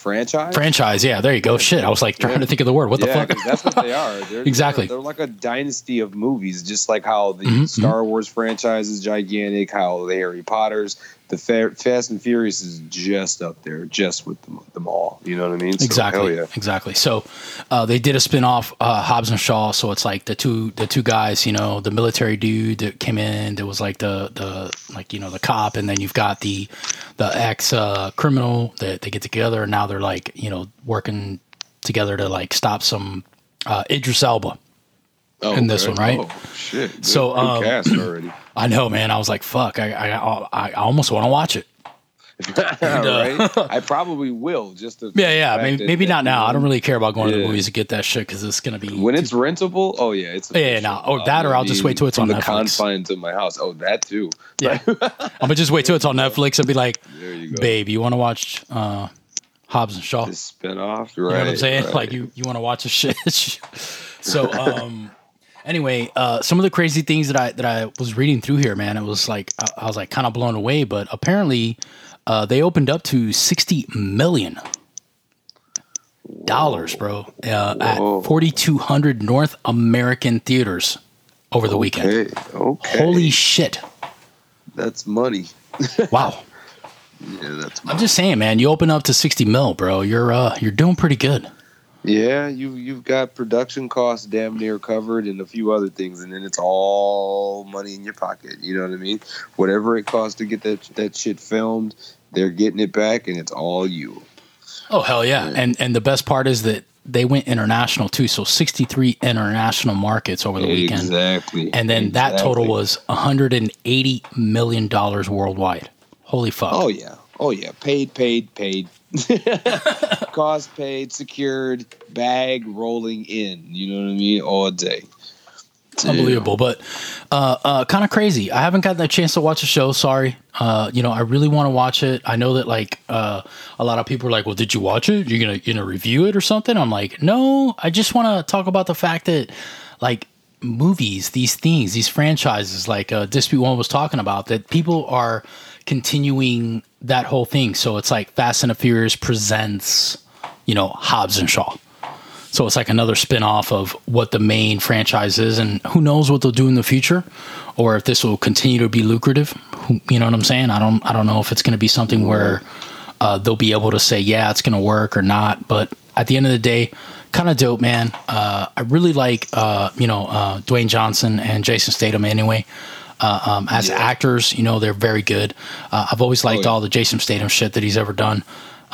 Franchise. franchise. Yeah, there you go. Shit, I was like trying Yeah. to think of the word. What the yeah, fuck? that's what they are. They're, Exactly. They're, they're like a dynasty of movies, just like how the Mhm, Star Wars franchise is gigantic, how the Harry Potters, the Fa- Fast and Furious is just up there, just with them, them all. You know what I mean? So, exactly yeah. exactly so uh, they did a spin-off uh, hobbs and shaw so it's like the two the two guys you know the military dude that came in that was like the the like you know the cop and then you've got the the ex uh, criminal that they get together and now they're like you know working together to like stop some uh, idris elba Oh, in this okay. one, right? Oh, shit. Good, So, um, cast already. i know man i was like fuck i i, I, almost want to watch it right? I probably will. Just to, uh, yeah yeah maybe, maybe not now i don't really care about going to the movies to get that shit because it's gonna be When it's rentable, oh yeah, it's Yeah, yeah, no, or that, or I'll just wait till it's on the Netflix. confines of my house. Oh, that too. Yeah. I'm gonna just wait till it's on Netflix and be like, you babe, you want to watch uh, Hobbs and Shaw? The spinoff, right? you know what I'm saying? right. Like you, you want to watch a shit. so, um, anyway, uh, some of the crazy things that I that I was reading through here, man, it was like I, I was like kind of blown away. But apparently, uh, they opened up to 60 million dollars, bro, uh, at 4,200 North American theaters over the weekend. Okay, okay. Holy shit! that's money. Wow. Yeah, that's I'm just saying, man. You open up to 60 mil, bro. You're uh, you're doing pretty good. Yeah. You you've got production costs damn near covered and a few other things, and then it's all money in your pocket. You know what I mean? Whatever it costs to get that that shit filmed, they're getting it back, and it's all you. Oh hell yeah! And and the best part is that they went international too. So 63 international markets over the weekend, Exactly. and then that total Exactly. was 180 million dollars worldwide. Holy fuck! Oh yeah. Oh yeah. Paid, paid, paid. Cost paid, secured, bag rolling in. You know what I mean? All day. unbelievable but uh, uh, kind of crazy i haven't gotten a chance to watch the show sorry uh, you know i really want to watch it i know that like uh, a lot of people are like well did you watch it you're gonna you know review it or something i'm like no i just want to talk about the fact that like movies these things these franchises like uh, dispute one was talking about that people are continuing that whole thing so it's like fast and the furious presents you know hobbs and shaw so it's like another spin-off of what the main franchise is, and who knows what they'll do in the future, or if this will continue to be lucrative. You know what I'm saying? I don't. I don't know if it's going to be something where uh, they'll be able to say, yeah, it's going to work or not. But at the end of the day, kind of dope, man. Uh, I really like, uh, you know, uh, Dwayne Johnson and Jason Statham. Anyway, uh, um, as Yeah. actors, you know, they're very good. Uh, I've always liked yeah. all the Jason Statham shit that he's ever done.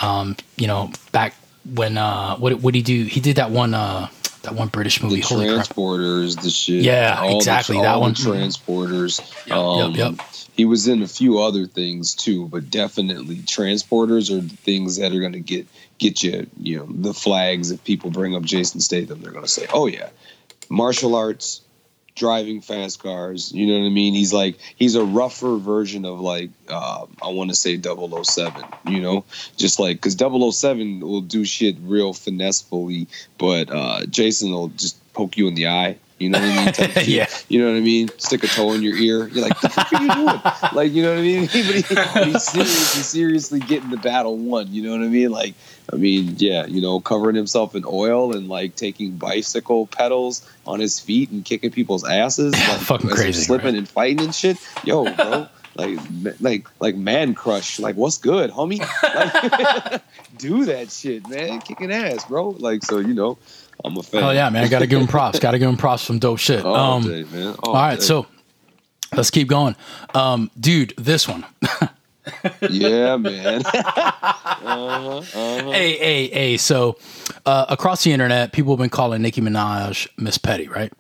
Um, you know, back when uh, what what did he do? He did that one uh, that one British movie. The Holy crap! transporters, the shit. Yeah, all exactly, The, that one. Transporters. Yep, um, yep, yep. He was in a few other things too, but definitely transporters are the things that are going to get get you. You know, the flags. If people bring up Jason Statham, they're going to say, "Oh yeah, martial arts." Driving fast cars you know what i mean? He's like he's a rougher version of like uh, i want to say 007 you know? Just like because 007 will do shit real finessefully but uh, jason will just poke you in the eye you know what I mean? Type. Yeah. You know what I mean? Stick a toe in your ear. You're like, the fuck are you doing? Like, you know what I mean? But he, he's seriously, seriously getting the battle won. You know what I mean? Like, I mean, yeah, you know, covering himself in oil and like taking bicycle pedals on his feet and kicking people's asses, like fucking crazy, slipping right? and fighting and shit. Yo, bro. Like, like, like, man crush. Like, what's good, homie? Like, do that shit, man. Kicking ass, bro. Like, so you know, I'm a fan. Oh yeah, man! I gotta give him props. gotta give him props for some dope shit. All um, day, man. All, all right, day. so let's keep going, um, dude. This one. yeah, man. uh-huh, uh-huh. hey, hey, hey. So uh, across the internet, people have been calling Nicki Minaj Miss Petty, right?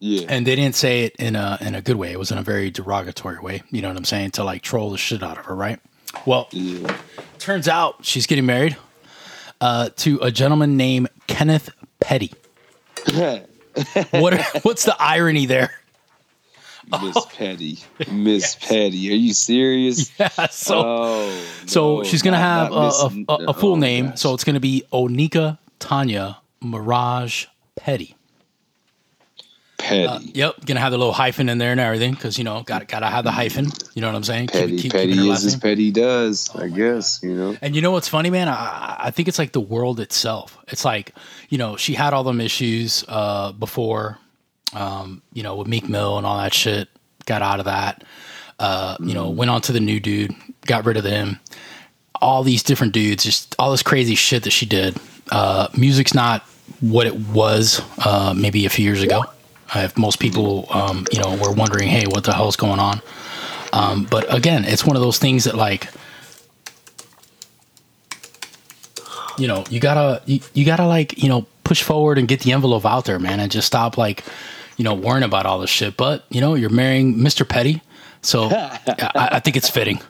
Yeah. and they didn't say it in a in a good way. It was in a very derogatory way. You know what I'm saying? To like troll the shit out of her, right? Well, yeah. turns out she's getting married uh, to a gentleman named Kenneth Petty. What what's the irony there? Miss oh. Petty. Miss Petty. Are you serious? Yeah, so oh, so no, she's gonna not- have a, not a, a, a full oh, name. gosh. So it's gonna be Onika Tanya Maraj Petty. Petty. Uh, yep, gonna have the little hyphen in there and everything because you know got gotta have the hyphen. You know what I'm saying? Petty. keep- Petty is as. Petty does, I guess. You know. And you know what's funny, man? I, I think it's like the world itself. It's like, you know, she had all them issues uh, before, um, you know, with Meek Mill and all that shit. Got out of that. Uh, you know, went on to the new dude, got rid of him. All these different dudes, just all this crazy shit that she did. Uh, music's not what it was uh, maybe a few years ago. If most people, um, you know, were wondering, hey, what the hell's going on? Um, but again, it's one of those things that like you know, you gotta you, you gotta like, you know, push forward and get the envelope out there, man, and just stop like, you know, worrying about all this shit. But, you know, you're marrying Mr. Petty. So I, I think it's fitting.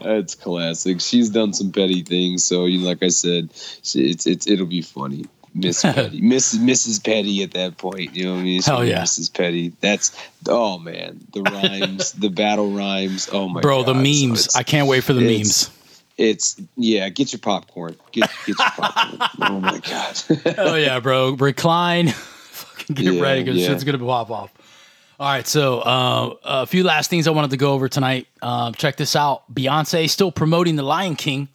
It's classic. She's done some petty things, so you know, like I said, it's it's it'll be funny. Miss Petty, Miss Mrs. Petty at that point. You know what I mean? Hell yeah. Mrs. Petty. That's oh man, the rhymes, the battle rhymes. Oh my Bro, god, the memes. it's- I can't wait for the memes. It's yeah. Get your popcorn. Get get your popcorn. oh my god. Oh yeah, bro. Recline. Fucking get Yeah, ready because yeah. shit's gonna pop off. All right, so uh, a few last things I wanted to go over tonight. Um, check this out: Beyonce still promoting the Lion King.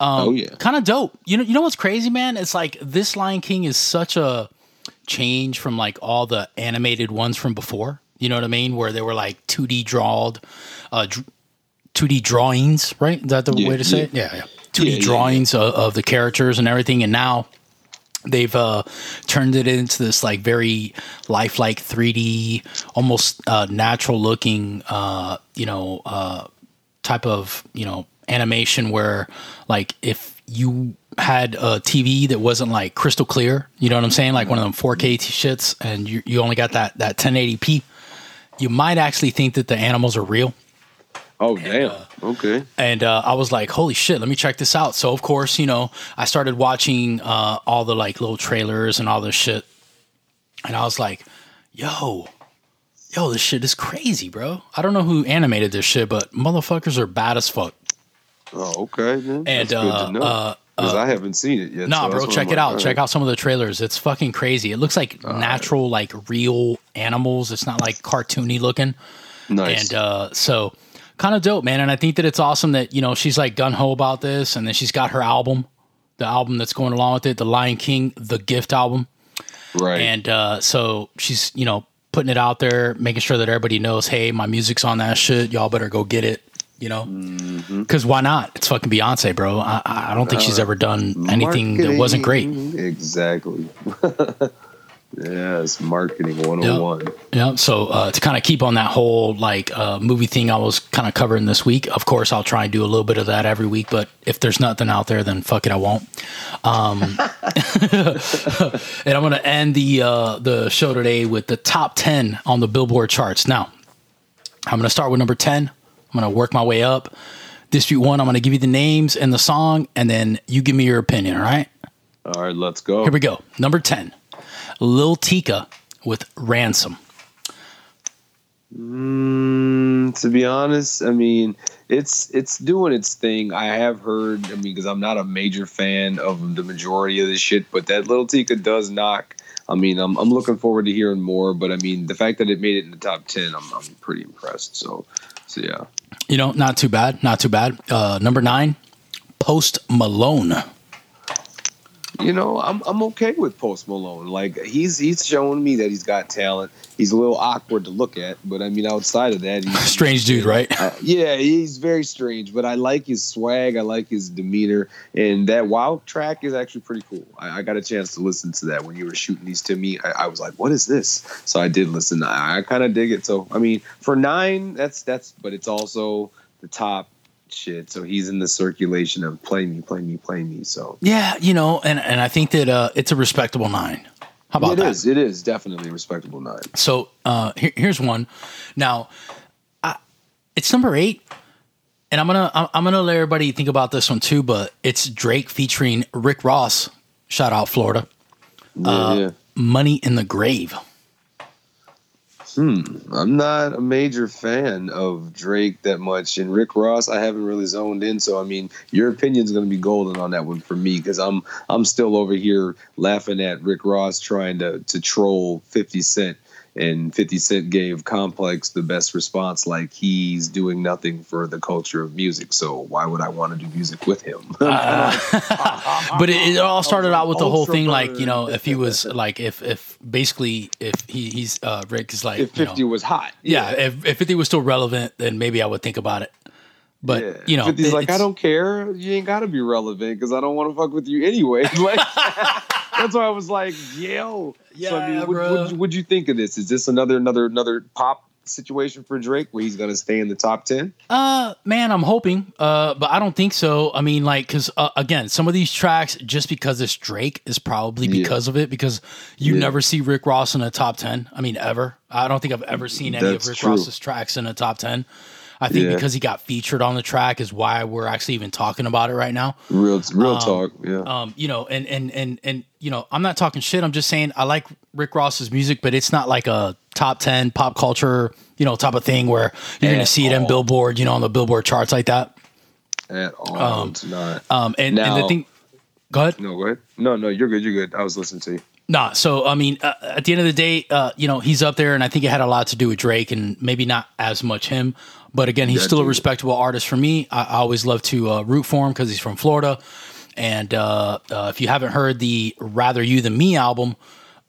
Oh yeah. kind of dope. You know, you know what's crazy, man? It's like this Lion King is such a change from like all the animated ones from before. You know what I mean? Where they were like 2D drawed, uh, 2D drawings, right? Is that the Yeah, way to say yeah. it? Yeah, yeah. 2D Yeah, yeah, drawings Of, of the characters and everything, and now they've uh, turned it into this like very lifelike 3D, almost uh, natural looking, uh, you know, uh, type of you know animation where like if you had a TV that wasn't like crystal clear, you know what I'm saying, like one of them 4K t- shits, and you you only got that that 1080p, you might actually think that the animals are real. Oh damn. okay. And uh, I was like, holy shit, let me check this out. So, of course, you know, I started watching uh, all the like little trailers and all this shit. And I was like, yo, yo, this shit is crazy, bro. I don't know who animated this shit, but motherfuckers are bad as fuck. Oh okay. Man. And, That's good uh, to know. uh, 'Cause I haven't seen it yet. Nah, so bro, check it like, out. all Check out some of the trailers. It's fucking crazy. It looks like natural, like real animals. It's not like cartoony looking. Nice. And uh, so, kind of dope, man. And I think that it's awesome that you know she's like gun ho about this, and then she's got her album, the album that's going along with it, the Lion King, the Gift album, right. and uh, so she's you know putting it out there, making sure that everybody knows, hey, my music's on that shit. Y'all better go get it. You know, Mm-hmm. because why not? It's fucking Beyonce, bro. I, I don't think she's ever done anything that wasn't great. Marketing. Exactly. Yes, marketing 101. Yep. yep. So uh, to kind of keep on that whole like uh, movie thing I was kind of covering this week, of course I'll try and do a little bit of that every week. But if there's nothing out there, then fuck it, I won't. Um, and I'm gonna end the uh, the show today with the top ten on the Billboard charts. Now I'm gonna start with number ten. I'm gonna work my way up. Dispute one. I'm gonna give you the names and the song, and then you give me your opinion. All right. All right, let's go. Here we go. Number ten. Lil Tecca with Ransom. Mm, to be honest, I mean, it's it's doing its thing. I have heard, I mean, because I'm not a major fan of the majority of the shit, but that Lil Tecca does knock. I mean, I'm I'm looking forward to hearing more, but I mean, the fact that it made it in the top ten, I'm I'm pretty impressed. So, so yeah. You know, not too bad, not too bad. Uh, number nine, Post Malone you know, I'm I'm okay with Post Malone. Like he's he's showing me that he's got talent. He's a little awkward to look at, but I mean, outside of that, he's a strange dude, right? Uh, yeah, he's very strange. But I like his swag. I like his demeanor, and that Wild track is actually pretty cool. I, I got a chance to listen to that when you were shooting these to me. I, I was like, "What is this?" So I did listen. I, I kind of dig it. So I mean, for nine, that's that's, but it's also the top shit. So he's in the circulation of play me, play me, play me. So yeah, you know, and and I think that uh, it's a respectable nine. How about it that? It is. It is definitely a respectable nine. So uh, here, here's one. Now, I, it's number eight, and I'm gonna I'm gonna let everybody think about this one too. But it's Drake featuring Rick Ross. Shout out Florida. Yeah, uh, yeah. Money in the grave. Hmm. I'm not a major fan of Drake that much, and Rick Ross I haven't really zoned in. So I mean, your opinion's going to be golden on that one for me because I'm I'm still over here laughing at Rick Ross trying to to troll 50 Cent and 50 Cent gave Complex the best response, like he's doing nothing for the culture of music. So why would I want to do music with him? uh, but it, it, all started out with the whole thing, like you know, if he was like, if if basically if he, he's uh, Rick is like, if 50 you know, was hot, yeah, yeah, If, if 50 was still relevant, then maybe I would think about it. But yeah. you know, 50's like, I don't care. You ain't got to be relevant because I don't want to fuck with you anyway. Like. That's why I was like, yo. Yeah, so, I mean, what, what, what'd you think of this? Is this another another another pop situation for Drake where he's going to stay in the top 10? Uh, man, I'm hoping. Uh, but I don't think so. I mean, like, cause uh, again, some of these tracks, just because it's Drake, is probably because yeah. of it. Because you yeah. never see Rick Ross in a top 10. I mean, ever. I don't think I've ever seen any That's of Rick true. Ross's tracks in a top 10. I think yeah. because he got featured on the track is why we're actually even talking about it right now. Real, real um, talk, yeah. Um, you know, and and and and you know, I'm not talking shit. I'm just saying I like Rick Ross's music, but it's not like a top ten pop culture, you know, type of thing where you're gonna see it in Billboard, you know, on the Billboard charts like that. At all, um, it's not. Um, and, now, and the thing. Go ahead. No, go ahead. No, no, you're good. You're good. I was listening to you. Nah, so I mean, uh, at the end of the day, uh, you know, he's up there, and I think it had a lot to do with Drake, and maybe not as much him. But again, he's still a respectable artist for me. I, I always love to uh, root for him because he's from Florida. And uh, uh, if you haven't heard the Rather You Than Me album,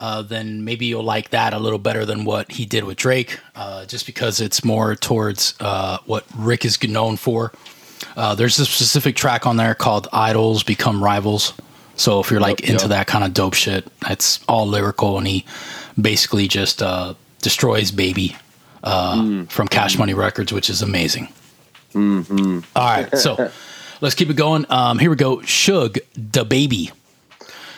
uh, then maybe you'll like that a little better than what he did with Drake, uh, just because it's more towards uh, what Rick is known for. there's a specific track on there called Idols Become Rivals. So if you're like yep, into yep. that kind of dope shit, it's all lyrical, and he basically just destroys Baby uh, mm. from Cash Money Records, which is amazing. Mm-hmm. All right, so let's keep it going. Um, here we go. Suge DaBaby.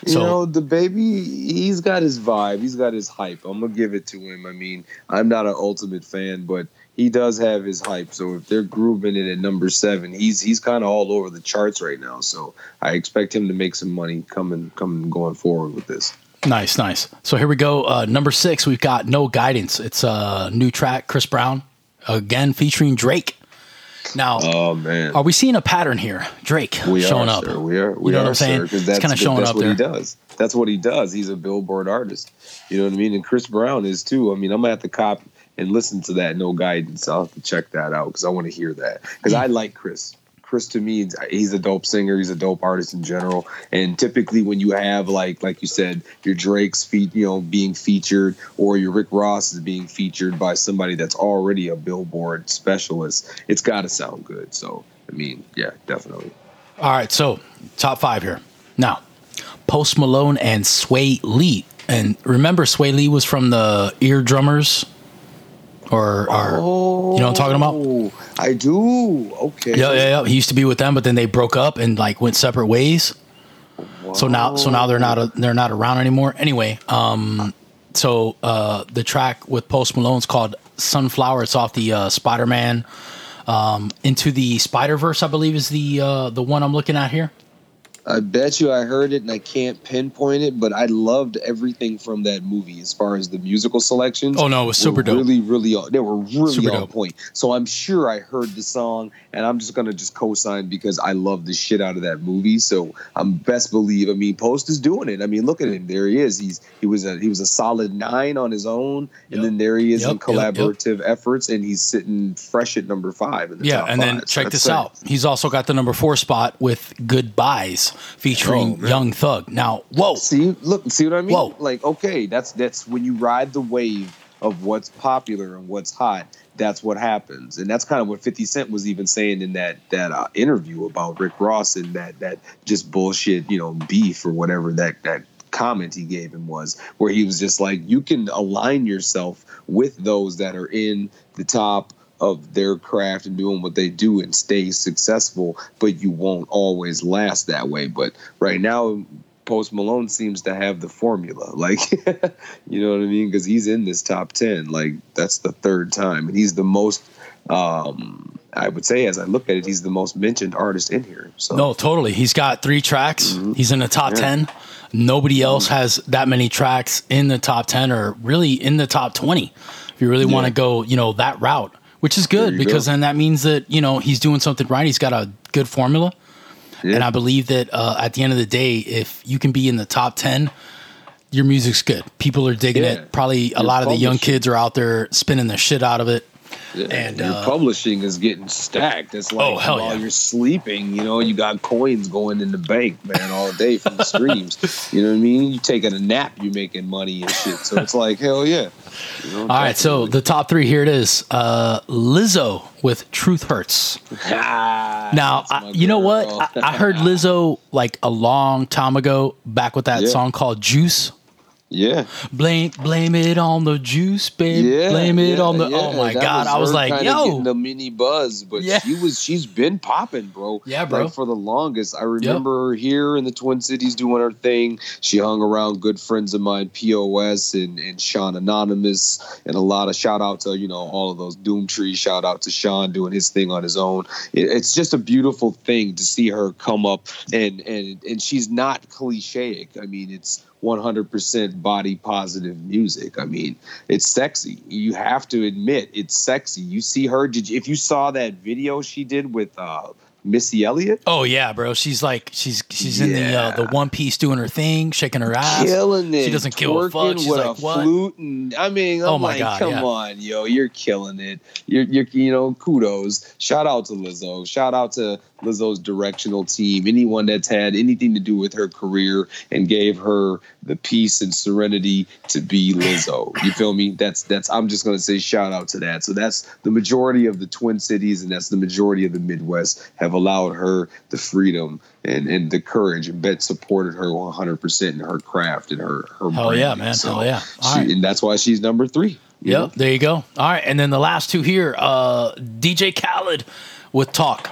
So, you know, DaBaby, he's got his vibe. He's got his hype. I'm gonna give it to him. I mean, I'm not an ultimate fan, but he does have his hype. So if they're grooving it at number seven, he's he's kind of all over the charts right now. So I expect him to make some money coming coming going forward with this. Nice, nice. So here we go. Uh, number six, we've got No Guidance. It's a new track, Chris Brown, again featuring Drake. Now, oh man, are we seeing a pattern here? Drake we showing are, up. Sir. We are. We you know are, what I'm saying? Because that's kind of showing that's up what there. he does. That's what he does. He's a billboard artist. You know what I mean? And Chris Brown is too. I mean, I'm gonna have to cop and listen to that. No guidance. I'll have to check that out because I want to hear that because hmm. I like Chris. Chris to me, he's a dope singer. He's a dope artist in general. And typically, when you have like like you said, your Drake's feet, you know, being featured, or your Rick Ross is being featured by somebody that's already a Billboard specialist, it's got to sound good. So, I mean, yeah, definitely. All right, so top five here now. Post Malone and Swae Lee And remember, Swae Lee was from the Ear Drummers, or, or Oh, you know what I'm talking about? I do. Okay. Yeah, yeah, yeah. He used to be with them, but then they broke up and like went separate ways. So now, so now they're not a, they're not around anymore. Anyway, um, so uh, the track with Post Malone's called "Sunflower." It's off the uh, Spider Man um, into the Spider Verse, I believe, is the uh, the one I'm looking at here. I bet you I heard it and I can't pinpoint it, but I loved everything from that movie as far as the musical selections. Oh, no, it was super dope. Really, really, they were really Super on dope. point. So I'm sure I heard the song, and I'm just gonna just co-sign because I love the shit out of that movie. So I'm best believe. I mean, Post is doing it. I mean, look at him. There he is. He's he was a he was a solid nine on his own, Yep. and then there he is Yep, in yep, yep. collaborative efforts, and he's sitting fresh at number five in the Yeah, and then. So check this out. He's also got the number four spot with "Goodbyes" featuring Oh. Young Thug. Now, whoa, See, look, see what I mean? Whoa. Like, okay, that's that's when you ride the wave of what's popular and what's hot. That's what happens, and that's kind of what Fifty Cent was even saying in that that uh, interview about Rick Ross and that that just bullshit, you know, beef or whatever that that comment he gave him was, where he was just like, you can align yourself with those that are in the top of their craft and doing what they do and stay successful, but you won't always last that way. But right now, Post Malone seems to have the formula. Like, you know what I mean? Because he's in this top 10. Like, that's the third time. And he's the most, um, I would say, as I look at it, he's the most mentioned artist in here. So, No, totally. He's got three tracks. He's in the top Mm-hmm. Yeah. 10. Nobody else has that many tracks in the top 10 or really in the top 20. If you really want to go, you know, that route, which is good because go. then that means that, you know, he's doing something right. He's got a good formula. yeah. And I believe that uh, at the end of the day, if you can be in the top 10, your music's good. People are digging Yeah. it. Probably a You're lot of the young kids are out there spinning the shit out of it. Yeah, And, your uh, publishing is getting stacked. It's like Oh, hell while yeah. you're sleeping, you know, you got coins going in the bank, man, all day from the streams. You know what I mean? You taking a nap, you making money and shit. So it's like hell yeah. You know, All right, so the top three here it is. Uh, Lizzo with "Truth Hurts." Ah, Now, I, you know what? I, I heard Lizzo like a long time ago, back with that Yeah. song called "Juice." Yeah, Blame, blame it on the juice, babe. yeah. blame it yeah, on the. yeah. Oh my That god! I was like, yo, the mini buzz, but Yeah. she was she's been popping, bro. Yeah, bro. Like for the longest, I remember her here in the Twin Cities doing her thing. She hung around good friends of mine, POS and and Sean Anonymous, and a lot of shout out to you know all of those Doomtree. Shout out to Sean doing his thing on his own. It, it's just a beautiful thing to see her come up and and and she's not clichéic. I mean, it's 100% body positive music. I mean, it's sexy. You have to admit it's sexy. You see her. Did you, if you saw that video she did with uh, Missy Elliott? oh yeah, bro. She's like, she's she's in the uh, the one piece doing her thing, shaking her ass. killing it. She doesn't give a fuck. She's like, what? flute, and I mean, I'm Oh my like, God, come yeah. on, yo, you're killing it. You're, you're, you know, kudos. Shout out to Lizzo. Shout out to Lizzo's directional team. Anyone that's had anything to do with her career and gave her the peace and serenity to be Lizzo. You feel me? That's that's. I'm just gonna say shout out to that. So that's the majority of the Twin Cities, and that's the majority of the Midwest have allowed her the freedom and, and the courage and bet supported her 100% in her craft and her her Hell yeah, man. So Hell yeah. She, right. and that's why she's number three. you Yep, know? there you go. All right, and then the last two here, uh, DJ Khaled with "Talk."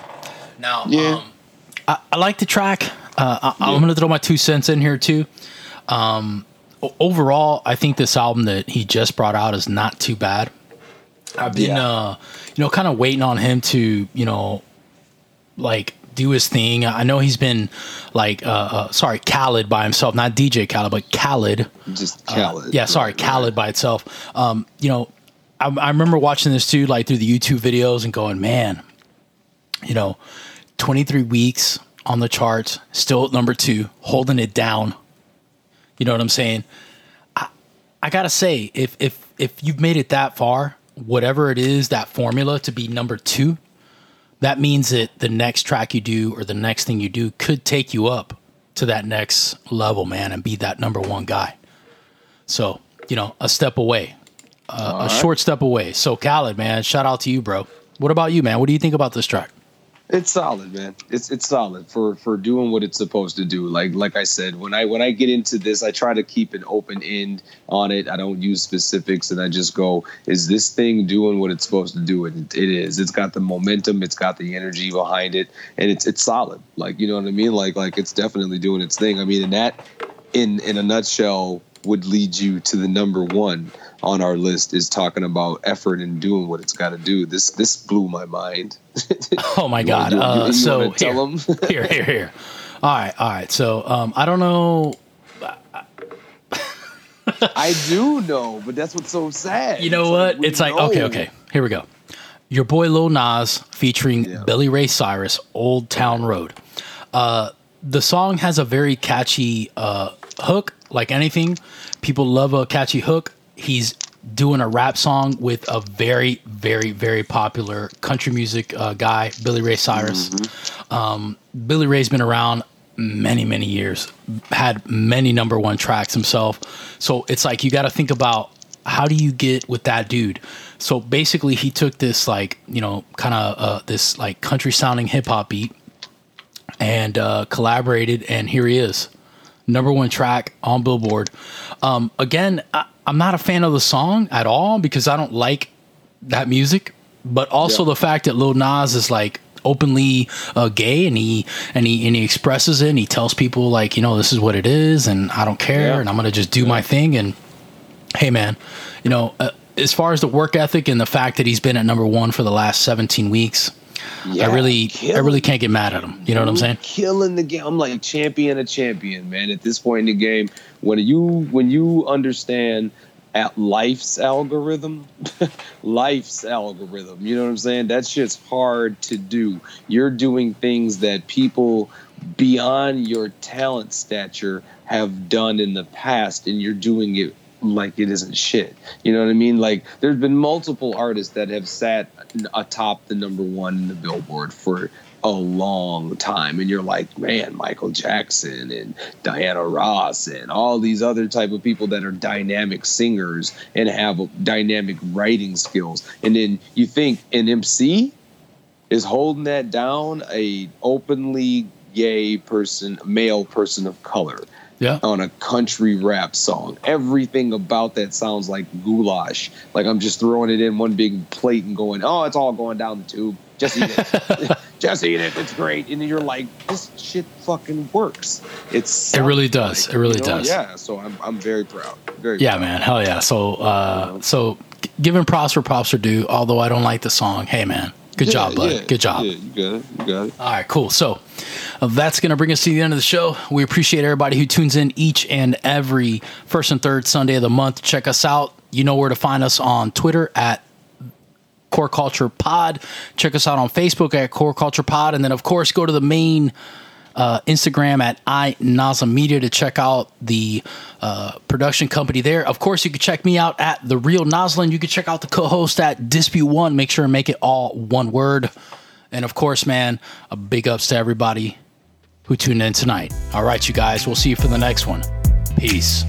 Now, Yeah. um, I, I like the track. Uh, I, I'm going to throw my two cents in here too. Um, overall, I think this album that he just brought out is not too bad. I've been, Yeah. uh, you know, kind of waiting on him to, you know, like do his thing. I know he's been like, uh, uh sorry, Khalid by himself, not DJ Khaled, but Khalid. Just Uh, Khalid. yeah, sorry, Right, Khalid right. by itself. Um, you know, I, I remember watching this too, like through the YouTube videos, and going, man, you know, 23 weeks on the charts, still at number two, holding it down. You know what I'm saying? I, I gotta say, if if if you've made it that far, whatever it is, that formula to be number two, that means that the next track you do or the next thing you do could take you up to that next level, man, and be that number one guy. So, you know, a step away, uh, a short step away. So, Khalid, man, shout out to you, bro. What about you, man? What do you think about this track? It's solid, man. It's it's solid for for doing what it's supposed to do. Like like I said, when I when I get into this, I try to keep an open end on it. I don't use specifics, and I just go, "Is this thing doing what it's supposed to do?" And it is. It's got the momentum. It's got the energy behind it, and it's it's solid. Like you know what I mean? Like like it's definitely doing its thing. I mean, and that in in a nutshell would lead you to the number one on our list is talking about effort and doing what it's got to do. This this blew my mind. oh my god! You, you, uh, you so tell here, them? here, here, here. All right, all right. So um, I don't know. I do know, but that's what's so sad. You know It's what? we it's like know. okay, okay. Here we go. Your boy Lil Nas featuring Yeah. Billy Ray Cyrus, "Old Town Road." Uh, the song has a very catchy uh, hook. Like anything, people love a catchy hook. He's doing a rap song with a very, very, very popular country music uh, guy, Billy Ray Cyrus. Um, Billy Ray's been around many, many years, had many number one tracks himself. So it's like you got to think about how do you get with that dude? So basically, he took this like you know kind of uh, this like country sounding hip hop beat and uh, collaborated, and here he is, number one track on Billboard. Um, again, I, I'm not a fan of the song at all because I don't like that music, but also Yeah. the fact that Lil Nas is like openly uh, gay and he and he and he expresses it and he tells people like you know this is what it is and I don't care Yeah. and I'm gonna just do my thing and hey man you know uh, as far as the work ethic and the fact that he's been at number one for the last 17 weeks Yeah, I really I really can't get mad at him you know what I'm saying Killing the game. I'm like champion of champion, man. At this point in the game, when you when you understand at life's algorithm, life's algorithm. You know what I'm saying? That shit's hard to do. You're doing things that people beyond your talent stature have done in the past, and you're doing it like it isn't shit. You know what I mean? Like there's been multiple artists that have sat atop the number one in the Billboard for a long time. And you're like man michael jackson and diana ross and all these other type of people that are dynamic singers and have dynamic writing skills. And then you think an mc is holding that down a openly gay person male person of color yeah on a country rap song. Everything about that sounds like goulash. Like I'm just throwing it in one big plate and going, oh, it's all going down the tube. Just eat it. just eat it. It's great. And then you're like, this shit fucking works. It's It really does. It really does. Yeah. So I'm I'm very proud. Very Yeah, proud. man. Hell yeah. So, uh, so giving props for props are due. Although I don't like the song. Hey, man. Good Yeah, job, bud. yeah, Good job. Yeah, you got it. You got it. All right, cool. So that's going to bring us to the end of the show. We appreciate everybody who tunes in each and every first and third Sunday of the month. Check us out. You know where to find us on Twitter at Core Culture Pod. Check us out on Facebook at Core Culture Pod. And then, of course, go to the main uh, Instagram at iNaza Media to check out the uh, production company there. Of course, you can check me out at The Real Noslin. You can check out the co host at Dispute One. Make sure and make it all one word. And of course, man, a big ups to everybody who tuned in tonight. All right, you guys, we'll see you for the next one. Peace.